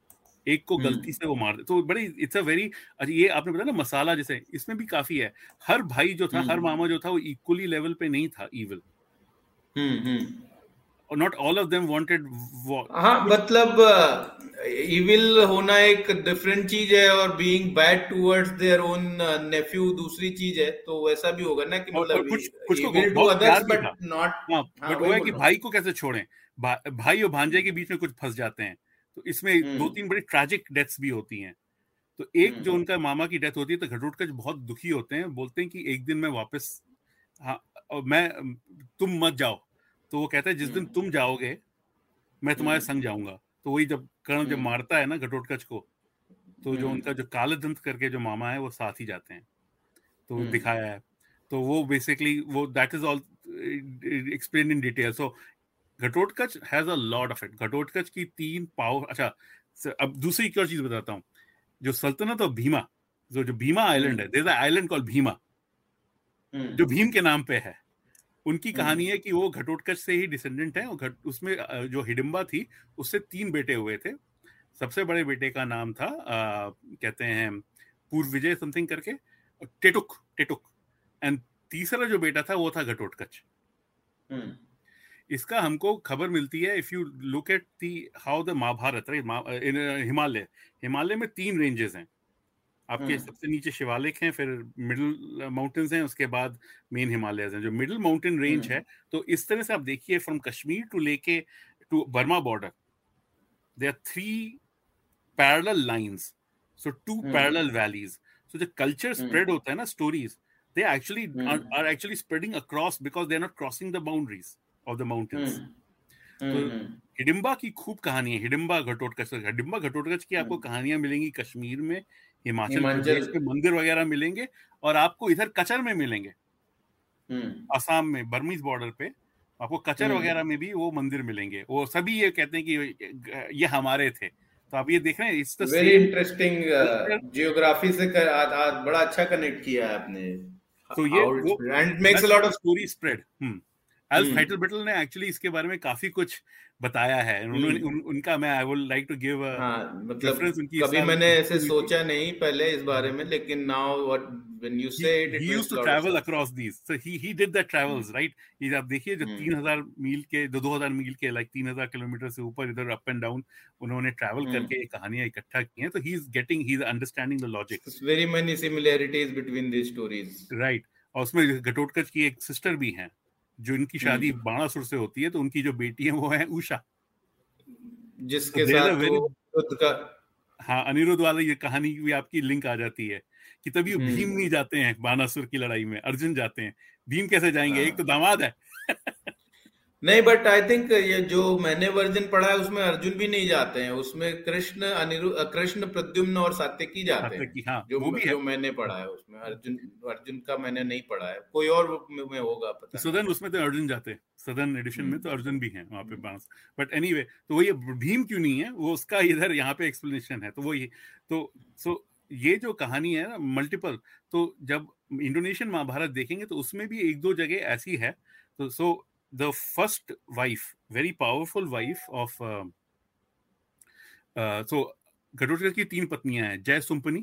एक को गलती से वो मार दे तो बड़ी इट्स अ वेरी ये आपने बताया ना मसाला जैसे इसमें भी काफ़ी है। हर भाई जो था हर मामा जो था वो इक्वली लेवल पे नहीं था evil not all of them wanted हाँ मतलब इविल होना एक डिफरेंट चीज़ है और being bad towards their own nephew दूसरी चीज़ है तो वैसा भी होगा ना कि मतलब कुछ कुछ को बहुत प्यार बट नॉट बट वो है कि भाई को कैसे छोड़ें? भाई और भांजे के बीच में कुछ फंस जाते हैं तो इसमें दो तीन बड़ी ट्रैजिक डेथ्स भी होती हैं। तो एक जो उनका मामा की डेथ होती है तो घटोटकच बहुत दुखी होते हैं बोलते हैं कि एक दिन मैं वापस हाँ मैं तुम मत जाओ। तो वो कहता है जिस दिन तुम जाओगे मैं तुम्हारे संग जाऊँगा। तो वही जब कर्ण जब मारता है ना घटोटकच को तो जो उनका जो काले दंत करके जो मामा है वो साथ ही जाते हैं। तो दिखाया है। तो वो बेसिकली वो that is all explain in detail so Ghatotkacha has a lot of it Ghatotkacha की तीन पावर अच्छा अब दूसरी एक और चीज़ बताता हूँ। जो सल्तनत ऑफ़ भीमा जो जो भीमा आइलैंड है देर आइलैंड कॉल भीमा। जो भीम के नाम पे है। उनकी कहानी है। कि वो घटोटकच से ही डिसेंडेंट है घट उसमें जो हिडिम्बा थी उससे तीन बेटे हुए थे। सबसे बड़े बेटे का नाम था आ, कहते हैं पूर्व विजय समथिंग करके टेटुक टेटुक। एंड तीसरा जो बेटा था वो था घटोटकच इसका हमको खबर मिलती है if you look at the how the Mahabharata Himalaya. Himalaya में तीन रेंजेस हैं। आपके हम्म। सबसे नीचे शिवालिक हैं फिर मिडिल माउंटेन्स हैं उसके बाद मेन हिमालय हैं। जो मिडिल माउंटेन रेंज है तो इस तरह से आप देखिए फ्रॉम कश्मीर टू लेके to Burma border they are three parallel lines so two parallel valleys. So जो कल्चर स्प्रेड होता है ना stories they actually are actually spreading across because they are not crossing the boundaries of the mountains तो हिडिम्बा की खूब कहानी है हिडिम्बा घटोटकच हिडिम्बा घटोटकच की आपको कहानियाँ मिलेंगी कश्मीर में हिमाचल प्रदेश में मंदिर वगैरह मिलेंगे और आपको इधर कचर में मिलेंगे। आसाम में बर्मीज बॉर्डर पे आपको कचर वगैरह में भी वो मंदिर मिलेंगे। वो सभी ये कहते हैं कि ये हमारे थे। तो आप ये देख रहे हैं इस वेरी इंटरेस्टिंग जियोग्राफी से कर, आ, आ, बड़ा अच्छा कनेक्ट किया है आपने। तो ये and makes a lot of story spread hmm. Alf Hiltebeitel actually इसके बारे में काफ़ी कुछ बताया है। उन्होंने उन, उनका मैं I would like to give मतलब उनकी कभी मैंने ऐसे सोचा नहीं पहले इस बारे में लेकिन now what when you say it he used to travel across these so he he did that travels right ये आप देखिए जो 3000 मील के दो 2000 मील के लाइक 3000 किलोमीटर से ऊपर इधर अप एंड डाउन उन्होंने ट्रैवल करके ये कहानियाँ इकट्ठा की हैं। तो he is getting he is understanding the logic very many similarities between these stories right और उसमें घटोटकच की एक सिस्टर भी हैं। जो इनकी शादी हम्म। बाणासुर से होती है तो उनकी जो बेटी है वो है उषा जिसके तो साथ का हाँ अनिरुद्ध वाला ये कहानी भी आपकी लिंक आ जाती है कि तभी हम्म। भीम नहीं जाते हैं बानासुर की लड़ाई में अर्जुन जाते हैं भीम कैसे जाएँगे एक तो हाँ। दामाद है नहीं बट आई थिंक ये जो मैंने वर्जन पढ़ा है उसमें अर्जुन भी नहीं जाते हैं। उसमें कृष्ण अनिरुद्ध कृष्ण प्रद्युम्न और सात्यकी जाते हैं। हाँ, जो वो भी जो है। मैंने पढ़ा है उसमें। अर्जुन अर्जुन का मैंने नहीं पढ़ा है। कोई और में होगा पता सदन उसमें तो अर्जुन जाते हैं। सदन एडिशन में तो हम्म। अर्जुन भी है वहाँ पे बाँस बट एनी anyway, तो वो ये भीम क्यों नहीं है? वो उसका इधर यहाँ पे एक्सप्लेनेशन है। तो वो ये तो सो ये जो कहानी है ना मल्टीपल तो जब इंडोनेशियन महाभारत देखेंगे तो उसमें भी एक दो जगह ऐसी है। तो सो the first wife, very powerful wife of uh, uh, so Ghatotkacha की तीन पत्नियाँ हैं जय सुम्पनी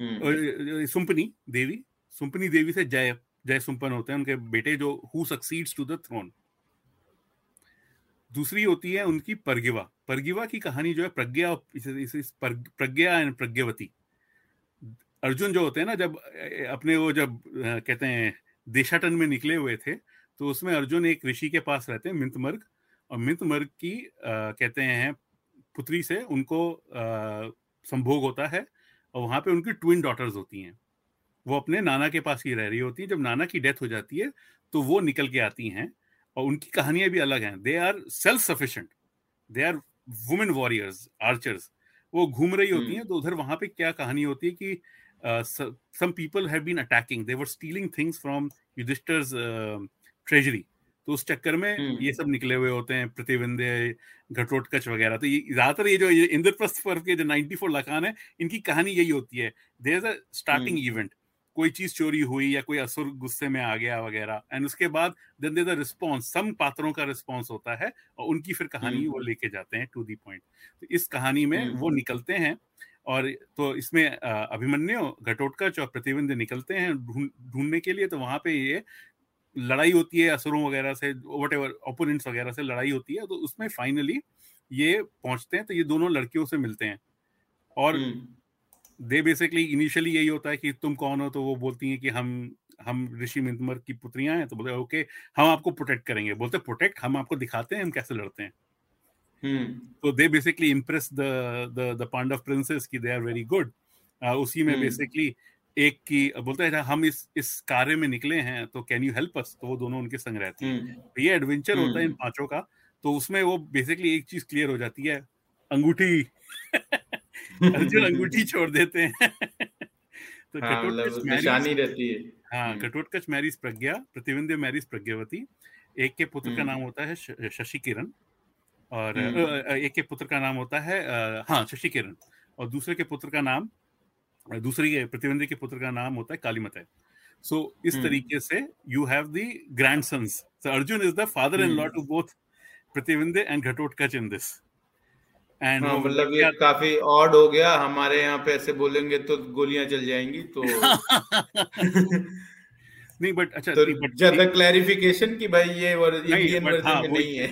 hmm. सुम्पनी देवी सुम्पनी देवी से जय जय सुम्पन होते हैं उनके बेटे जो who succeeds to the throne दूसरी होती है उनकी परगिवा। परगिवा की कहानी जो है प्रज्ञा इस, इस, इस प्रज्ञा एंड प्रज्ञावती। अर्जुन जो होते हैं ना जब अपने वो जब कहते हैं देशाटन में निकले हुए थे तो उसमें अर्जुन एक ऋषि के पास रहते हैं मिंतमर्ग और मिंतमर्ग की आ, कहते हैं पुत्री से उनको आ, संभोग होता है और वहाँ पे उनकी ट्विन डॉटर्स होती हैं। वो अपने नाना के पास ही रह रही होती है। जब नाना की डेथ हो जाती है तो वो निकल के आती हैं और उनकी कहानियाँ भी अलग हैं। They are self sufficient they are women warriors archers वो घूम रही होती हैं हम्म। तो उधर वहाँ पे क्या कहानी होती है कि some people have been attacking they were stealing things from Yudhishthir's treasury. तो उस चक्कर में हम्म। ये सब निकले हुए होते हैं प्रतिबंधे घटोटकच वगैरह। तो ये ज़्यादातर ये जो इंद्रप्रस्थ पर्व के जो 94 लखान है इनकी कहानी यही होती है। There is a starting event कोई चीज़ चोरी हुई या कोई असुर गुस्से में आ गया वगैरह। एंड उसके बाद then there the response some पात्रों का रिस्पॉन्स होता है और उनकी फिर कहानी हम्म। वो लेके जाते हैं टू दी पॉइंट तो इस कहानी में हम्म। वो निकलते हैं और तो इसमें अभिमन्यु घटोटकच और प्रतिबंध निकलते हैं ढूँढने के लिए। तो वहाँ पे ये लड़ाई होती है असुरों वगैरह से वट एवर ओपोनेंट्स वगैरह से लड़ाई होती है तो उसमें फाइनली ये पहुँचते हैं तो ये दोनों लड़कियों से मिलते हैं। और दे बेसिकली इनिशियली यही होता है कि तुम कौन हो तो वो बोलती हैं कि हम हम ऋषि मिंतमर की पुत्रियाँ हैं तो बोलते ओके हम आपको प्रोटेक्ट करेंगे। बोलते प्रोटेक्ट हम आपको दिखाते हैं हम कैसे लड़ते हैं? तो they basically impress the the Pandava princes की दे आर वेरी गुड उसी में बेसिकली एक की बोलते हैं हम इस इस कार्य में निकले हैं तो कैन यू हेल्प अस तो वो दोनों उनके संग रहती हैं। तो ये एडवेंचर होता है इन पाँचों का तो उसमें वो बेसिकली एक चीज़ क्लियर हो जाती है अंगूठी। अर्जुन *laughs* अंगूठी छोड़ देते हैं। तो हाँ, मतलब निशानी रहती है। हाँ मैरिज प्रज्ञा प्रतिविंद मैरिज प्रज्ञावती। एक के पुत्र का नाम होता है शशि किरण और एक के पुत्र का नाम होता है हाँ शशि किरण और दूसरे के पुत्र का नाम दूसरी के प्रतिबंधी के पुत्र का नाम होता है कालीमत। है सो so, इस तरीके से you have the grandsons Arjun is the father in law to both Pratibinde and Ghatotkacha in this and हाँ, मतलब ये काफ़ी ऑड हो गया। हमारे यहाँ पे ऐसे बोलेंगे तो गोलियाँ चल जाएँगी तो *laughs* नहीं बट अच्छा तो ज़्यादा क्लैरिफिकेशन की भाई ये इंडियन वर्जन हाँ, में नहीं है।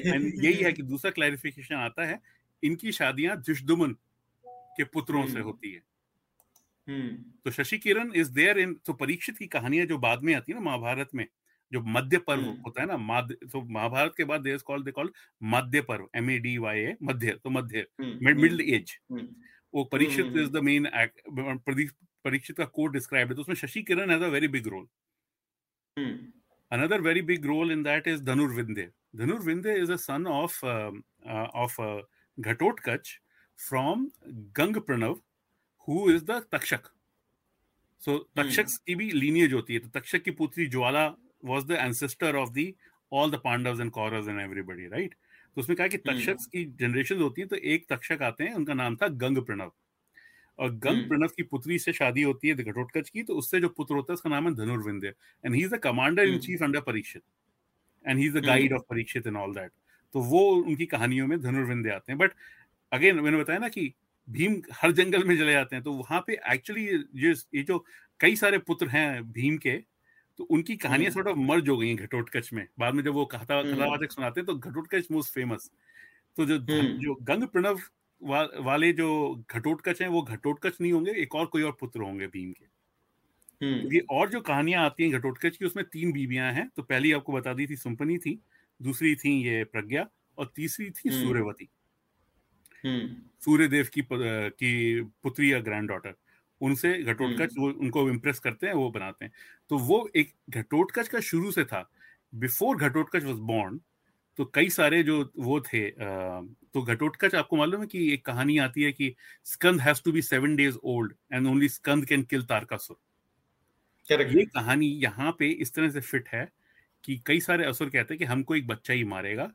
यही है *laughs* कि दूसरा क्लैरिफिकेशन आता है इनकी शादियाँ दुष्दुमन के पुत्रों से हम्म। होती है। तो Shashi Kiran is there in तो परीक्षित की कहानियाँ जो बाद में आती है ना महाभारत में जो मध्य पर्व हम्म। होता है ना माध्य तो महाभारत के बाद देश call they call Madhya Parva M A D Y A Madhya तो मध्य मिडिल एज वो Parikshit is the main Parikshit का कोड डिस्क्राइब है तो उसमें Shashi Kiran has a very big role another very big role in that is Dhanurvinde. Dhanurvinde is a son of uh, uh, of uh, Ghatotkach from Gang Pranav, who is the Takshak. So Takshak hmm. की भी lineage होती है तो तक्षक की पुत्री ज्वाला was the ancestor of the all the Pandavas and Kauravas and everybody, right? तो उसमें कहा कि तक्षक hmm. की जनरेशन होती है तो एक तक्षक आते हैं उनका नाम था गंग प्रणव और गंग hmm. प्रणव की पुत्री से शादी होती है घटोत्कच की तो उससे जो पुत्र होता है उसका नाम है Dhanurvinde and he is the commander in chief under Parikshit and he is the guide of Parikshit and all that तो वो उनकी कहानियों में धनुर्विंदे आते हैं बट अगेन मैंने बताया ना कि भीम हर जंगल में चले जाते हैं तो वहाँ पे एक्चुअली ये जो कई सारे पुत्र हैं भीम के तो उनकी कहानियाँ थोड़ा ऑफ़ मर्ज हो गई हैं घटोत्कच में। बाद में जब वो कथा कथावाचक सुनाते हैं तो घटोत्कच मोस्ट फ़ेमस तो जो जो गंग प्रणव वा, वाले जो घटोत्कच हैं वो घटोत्कच नहीं होंगे एक और कोई और पुत्र होंगे भीम के। तो ये और जो कहानियाँ आती हैं घटोत्कच की उसमें तीन बीबियाँ हैं तो पहली आपको बता दी थी सुम्पनी थी दूसरी थी ये प्रज्ञा और तीसरी थी सूर्यवती। सूर्यदेव की की पुत्री या ग्रैंड डॉटर उनसे घटोत्कच वो उनको इम्प्रेस करते हैं वो बनाते हैं। तो वो एक घटोत्कच का शुरू से था। बिफोर घटोत्कच वॉज़ बॉर्न तो कई सारे जो वो थे तो घटोत्कच आपको मालूम है कि एक कहानी आती है कि Skanda has to be seven days old and only Skanda can kill Tarakasura. ये कहानी यहाँ पे इस तरह से फिट है कि कई सारे असुर कहते हैं कि हमको एक बच्चा ही मारेगा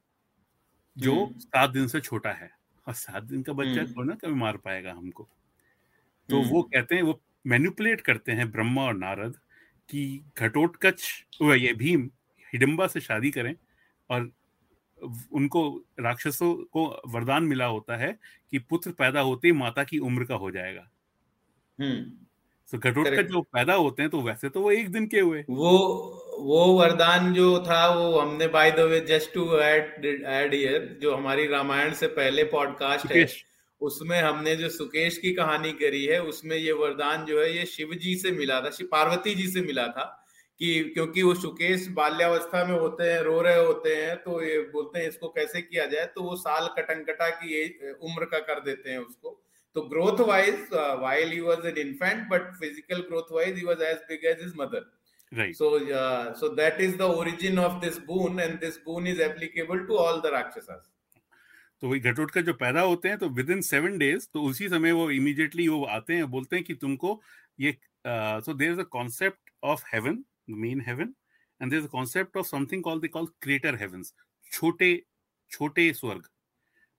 जो हम्म। सात दिन से छोटा है। और सात दिन का बच्चा हम्म। थोड़ा ना कभी मार पाएगा हमको। तो वो हम्म। कहते हैं वो मैन्युपुलेट करते हैं ब्रह्मा और नारद कि घटोत्कच ये भीम हिडम्बा से शादी करें और उनको राक्षसों को वरदान मिला होता है कि पुत्र पैदा होते ही माता की उम्र का हो जाएगा। तो घटोत्कच जो पैदा होते हैं तो वैसे तो वो एक दिन के हुए। वो वो वरदान जो था वो हमने by the way just to add add here जो हमारी रामायण से पहले पॉडकास्ट है उसमें हमने जो सुकेश की कहानी करी है उसमें ये वरदान जो है ये शिव जी से मिला था शिव पार्वती जी से मिला था कि क्योंकि वो सुकेश बाल्यावस्था में होते हैं रो रहे होते हैं तो ये बोलते हैं इसको कैसे किया जाए तो वो साल कटंकटा की उम्र का कर देते हैं उसको। तो growth wise while he was an infant but physical growth wise he was as big as his mother right. So uh, so that is the origin of this boon and this boon is applicable to all the rakshasas. तो वही घटोट का जो पैदा होते हैं तो with in seven days तो उसी समय वो इमीडिएटली वो आते हैं बोलते हैं कि तुमको ये so there is a concept of heaven main heaven and there is a concept of something call they call creator heavens छोटे छोटे स्वर्ग।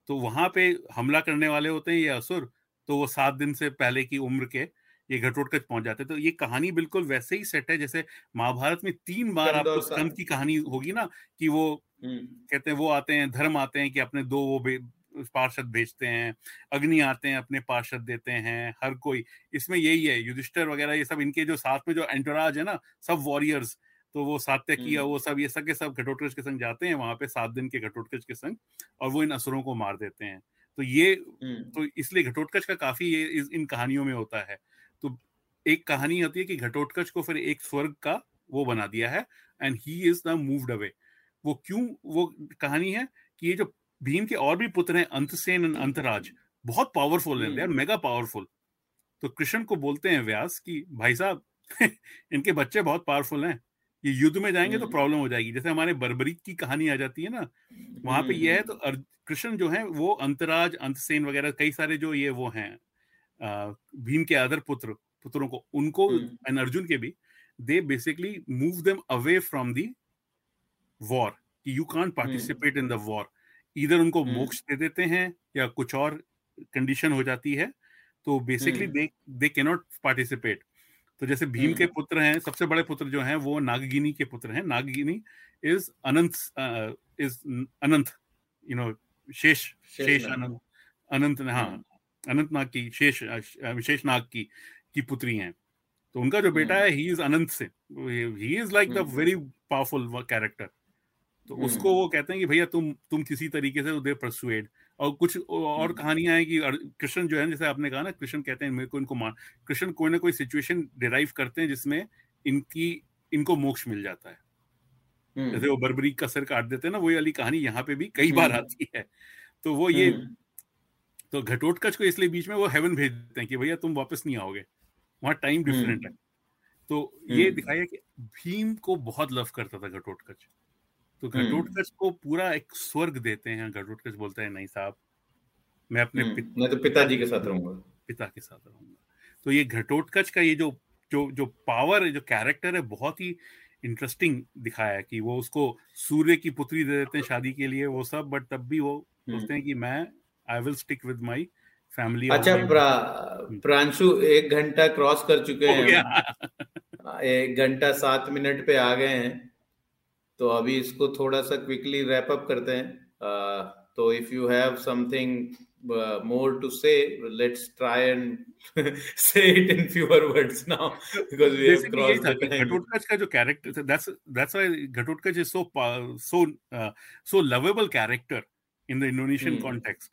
तो वहाँ पे हमला करने वाले होते हैं ये असुर तो वो सात दिन से पहले की उम्र के ये घटोटकच पहुँच जाते तो ये कहानी बिल्कुल वैसे ही सेट है जैसे महाभारत में तीन बार आपको स्कंद की कहानी होगी ना कि वो हम्म। कहते हैं वो आते हैं धर्म आते हैं कि अपने दो वो पार्षद भेजते हैं अग्नि आते हैं अपने पार्षद देते हैं हर कोई। इसमें यही है युधिष्ठर वगैरह ये सब इनके जो साथ में जो एंटोराज है ना सब वॉरियर्स तो वो सात्य किया वो सब ये सब के सब घटोत्कच के संग जाते हैं वहाँ पे सात दिन के घटोत्कच के संग और वो इन असुरों को मार देते हैं। तो ये तो इसलिए घटोत्कच का काफ़ी ये इन कहानियों में होता है। तो एक कहानी होती है कि घटोत्कच को फिर एक स्वर्ग का वो बना दिया है and he is the moved away वो क्यों वो कहानी है कि ये जो भीम के और भी पुत्र हैं अंतसेन एंड अंतराज बहुत पावरफुल हैं मेगा पावरफुल तो कृष्ण को बोलते हैं व्यास कि भाई साहब *laughs* इनके बच्चे बहुत पावरफुल हैं। ये युद्ध में जाएँगे तो प्रॉब्लम हम्म। हो जाएगी। जैसे हमारे बर्बरी की कहानी आ जाती है ना वहाँ पे ये है तो कृष्ण जो है वो अंतराज अंतसेन वगैरह कई सारे जो ये वो हैं। भीम के अदर पुत्र पुत्रों को उनको एंड। अर्जुन के भी they basically move them away from the war कि you can't participate in the war इधर उनको। मोक्ष दे देते हैं या कुछ और कंडीशन हो जाती है तो basically they they cannot participate तो जैसे भीम के। पुत्र हैं सबसे बड़े पुत्र जो हैं वो नागगिनी के पुत्र हैं। Nagagini is Ananta is Ananta you know Shesha Shesha Ananta. अनंत हाँ। हम्म। अनंत नाग की शेष विशेष नाग की की पुत्री हैं। तो उनका जो बेटा है ही इज़ अनंत से। He is like the very powerful character तो हम्म। उसको वो कहते हैं कि भैया तुम तुम किसी तरीके से दे परसुएड और कुछ और हम्म। कहानियाँ हैं कि कृष्ण जो है जैसे आपने कहा ना कृष्ण कहते हैं मेरे को इनको मान कृष्ण कोई ना कोई सिचुएशन डिराइव करते हैं जिसमें इनकी इनको मोक्ष मिल जाता है। हम्म। जैसे वो बर्बरी का सर काट देते हैं ना वही वाली कहानी यहाँ पे भी कई बार आती है। तो वो ये तो घटोटकच को इसलिए बीच में वो हेवन भेज देते हैं कि भैया तुम वापस नहीं आओगे। वहाँ टाइम डिफरेंट है। तो ये दिखाया कि भीम को बहुत लव करता था घटोटकच तो हम्म। घटोटकच को पूरा एक स्वर्ग देते हैं। घटोटकच बोलते हैं नहीं साहब मैं अपने हम्म, मैं तो पिताजी के साथ रहूँगा। पिता के साथ रहूँगा। तो ये घटोटकच का ये जो जो जो पावर है जो कैरेक्टर है बहुत ही इंटरेस्टिंग दिखाया है कि वो उसको सूर्य की पुत्री दे देते हैं शादी के लिए वो सब बट तब भी वो हम्म। सोचते हैं कि मैं I will stick with my family अच्छा प्रा, प्रांशु एक घंटा क्रॉस कर चुके हैं एक घंटा सात मिनट पे आ गए हैं। तो अभी इसको थोड़ा सा क्विकली रैप अप करते हैं। uh, तो if you have something more to say let's try and say it in fewer words now because we have crossed the time Ghatotkacha का जो character that's that's why Ghatotkacha is so so so lovable character in the Indonesian context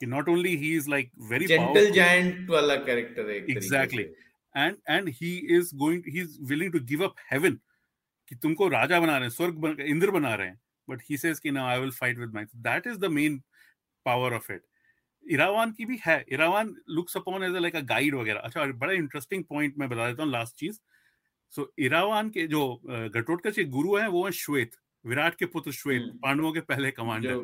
कि not only he is like very gentle giant वाला character है exactly and and he is going he is willing to give up heaven कि तुमको राजा बना रहे हैं स्वर्ग बन, इंद्र बना रहे हैं। बट ही सेज कि now I will fight with my that is the main power of it Iravan की भी है। Iravan looks upon as like a guide वगैरह। अच्छा बड़ा इंटरेस्टिंग पॉइंट मैं बता देता हूँ लास्ट चीज़। सो so, इरावान के जो घटोटकच के गुरु हैं वो हैं श्वेत। विराट के पुत्र श्वेत हम्म। पांडवों के पहले कमांडर।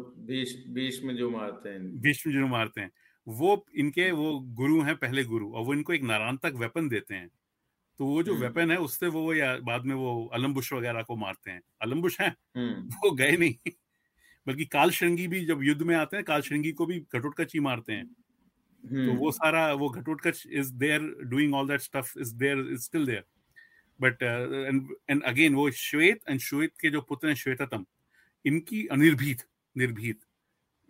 बीच में जो मारते हैं। जो मारते हैं। वो इनके वो गुरु हैं पहले गुरु और वो इनको एक नारांतक वेपन देते हैं। तो वो जो वेपन हम्म। है उससे वो या बाद में वो अलम्बुश वगैरह को मारते हैं। अलम्बुश है? हम्म। वो गए नहीं। बल्कि काल श्रृंगी भी जब युद्ध में आते हैं काल श्रृंगी को भी घटोटकच ही मारते हैं। तो वो। सारा वो Ghatotkacha is there doing all that stuff is there is still there but and again वो श्वेत एंड श्वेत के जो पुत्र हैं, श्वेततम, इनकी अनिर्भीत, निर्भीत।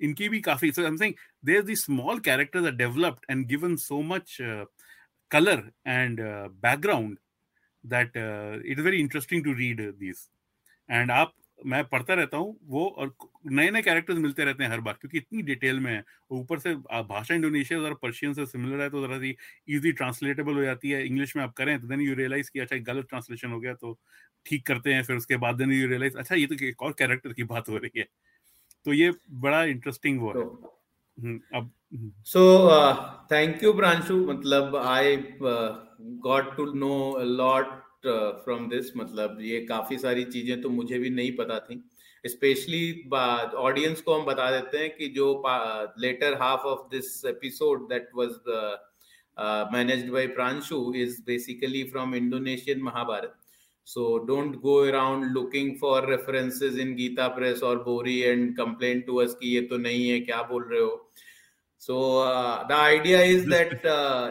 इनकी भी काफ़ी so I am saying there the small characters are developed and given so much colour and background that it is very interesting to read these and आप मैं पढ़ता रहता हूँ वो और नए नए कैरेक्टर्स मिलते रहते हैं हर बार क्योंकि इतनी डिटेल में है ऊपर से भाषा इंडोनेशिया जरा पर्शियन से सिमिलर है तो जरा सी इजी ट्रांसलेटेबल हो जाती है। इंग्लिश में आप करें तो देन यू रियलाइज़ कि अच्छा गलत ट्रांसलेशन हो गया तो ठीक करते हैं फिर उसके बाद देन यू रियलाइज़ अच्छा ये तो एक और कैरेक्टर की बात हो रही है। तो ये बड़ा इंटरेस्टिंग वो है। तो अब सो थैंक यू प्रांशु मतलब I got to know lot Uh, from this मतलब ये काफ़ी सारी चीज़ें तो मुझे भी नहीं पता थी। स्पेशली ऑडियंस को हम बता देते हैं कि जो later half of this episode that was managed by Pranshu is basically from Indonesian Mahabharata so don't go around looking for references in Gita Press और BORI and complain to us कि ये तो नहीं है क्या बोल रहे हो? So the idea is that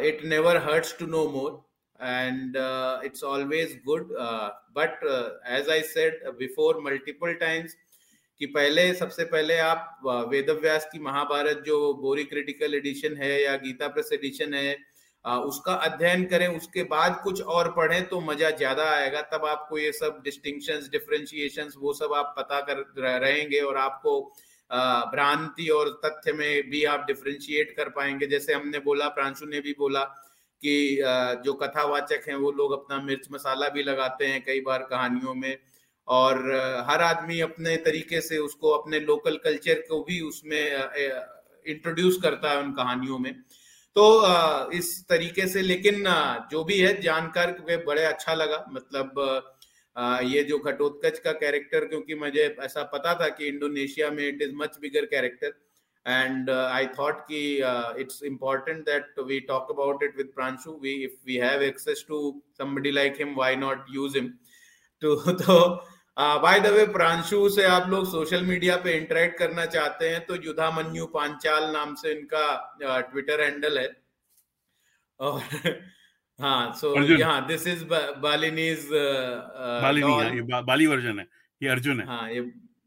it never hurts to know more and uh, it's always good. Uh, but uh, as I said before multiple times, कि पहले सबसे पहले आप वेद व्यास की महाभारत जो बोरी क्रिटिकल एडिशन है या गीता प्रेस एडिशन है उसका अध्ययन करें उसके बाद कुछ और पढ़ें तो मज़ा ज़्यादा आएगा तब आपको ये सब डिस्टिंक्शन डिफ्रेंशिएशन वो सब आप पता कर रहेंगे और आपको भ्रांति और तथ्य में भी आप डिफ्रेंशिएट कर पाएँगे जैसे हमने बोला प्रांशु ने भी बोला कि जो कथावाचक हैं वो लोग अपना मिर्च मसाला भी लगाते हैं कई बार कहानियों में। और हर आदमी अपने तरीके से उसको अपने लोकल कल्चर को भी उसमें इंट्रोड्यूस करता है उन कहानियों में। तो इस तरीके से लेकिन जो भी है, जानकार जानकर बड़े अच्छा लगा। मतलब ये जो घटोत्कच का कैरेक्टर क्योंकि मुझे ऐसा पता था कि इंडोनेशिया में it is much bigger character and uh, i thought ki uh, it's important that we talk about it with pranshu we if we have access to somebody like him why not use him to तो by the way Pranshu से आप लोग social media पे interact करना चाहते हैं तो युधा मन्यू पांचाल नाम से इनका ट्विटर हैंडल है और हाँ सो यहाँ this is Balinese Bali version है ये अर्जुन है हाँ ये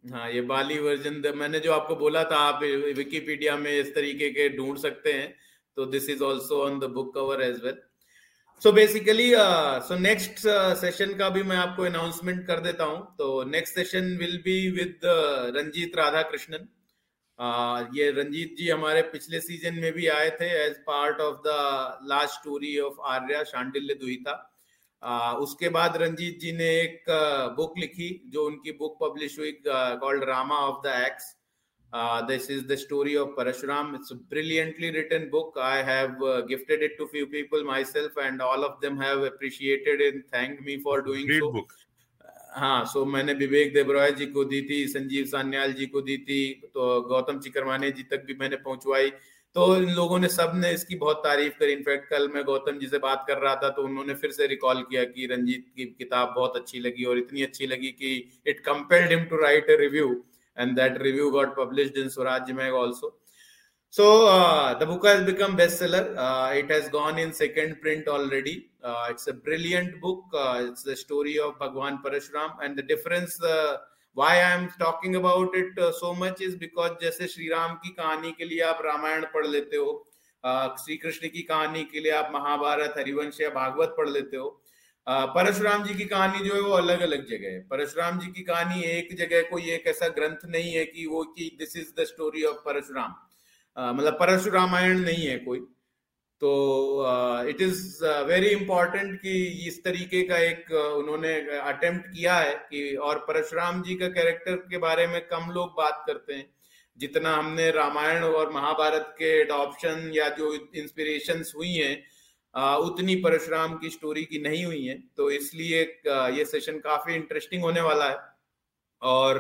हाँ ये बाली वर्जन मैंने जो आपको बोला था, आप विकीपीडिया में इस तरीके के ढूंढ सकते हैं तो this is also on the book cover as well so basically so next session का भी मैं आपको अनाउंसमेंट कर देता हूँ तो next session will be with Ranjit Radha Krishnan ये रंजीत जी हमारे पिछले सीज़न में भी आए थे as part of the last story of Arya Shandilya Duhita उसके बाद रंजीत जी ने एक बुक लिखी जो उनकी बुक पब्लिश हुई called Rama of the axe this is the story of Parshuram it's brilliantly written book I have gifted it to few people myself and all of them have appreciated in thank me for doing so हाँ so मैंने विवेक देवराय जी को दी थी संजीव सान्याल जी को दी थी तो गौतम चिकरवाने जी तक भी मैंने पहुंचवाई। तो इन लोगों ने सबने इसकी बहुत तारीफ़ करी इनफैक्ट कल मैं गौतम जी से बात कर रहा था तो उन्होंने फिर से रिकॉल किया कि रंजीत की किताब बहुत अच्छी लगी और इतनी अच्छी लगी कि it compelled him to write a review and that review got published in Swaraj Mag also. So uh, the book has become bestseller. Uh, it has gone in second print already. Uh, it's a brilliant book. Uh, it's the story of Bhagwan Parashuram, and the difference. Uh, I am talking about it uh, so much is because जैसे श्री राम की कहानी के लिए आप रामायण पढ़ लेते हो श्री कृष्ण की कहानी के लिए आप महाभारत हरिवंश या भागवत पढ़ लेते हो परशुराम जी की कहानी जो है वो अलग अलग जगह है। परशुराम जी की कहानी एक जगह कोई एक ऐसा ग्रंथ नहीं है कि वो कि this is the story of Parshuram. मतलब परशुरामायण नहीं है कोई। तो इट इज़ वेरी इंपॉर्टेंट कि इस तरीके का एक उन्होंने अटेम्प्ट किया है कि, और परशुराम जी का कैरेक्टर के बारे में कम लोग बात करते हैं। जितना हमने रामायण और महाभारत के एडॉप्शन या जो इंस्पिरेशन हुई हैं उतनी परशुराम की स्टोरी की नहीं हुई है। तो इसलिए ये सेशन काफ़ी इंटरेस्टिंग होने वाला है। और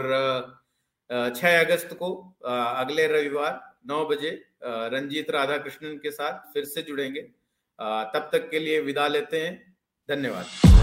छह अगस्त को अगले रविवार, नौ बजे रंजीत राधा कृष्णन के साथ फिर से जुड़ेंगे। तब तक के लिए विदा लेते हैं। धन्यवाद।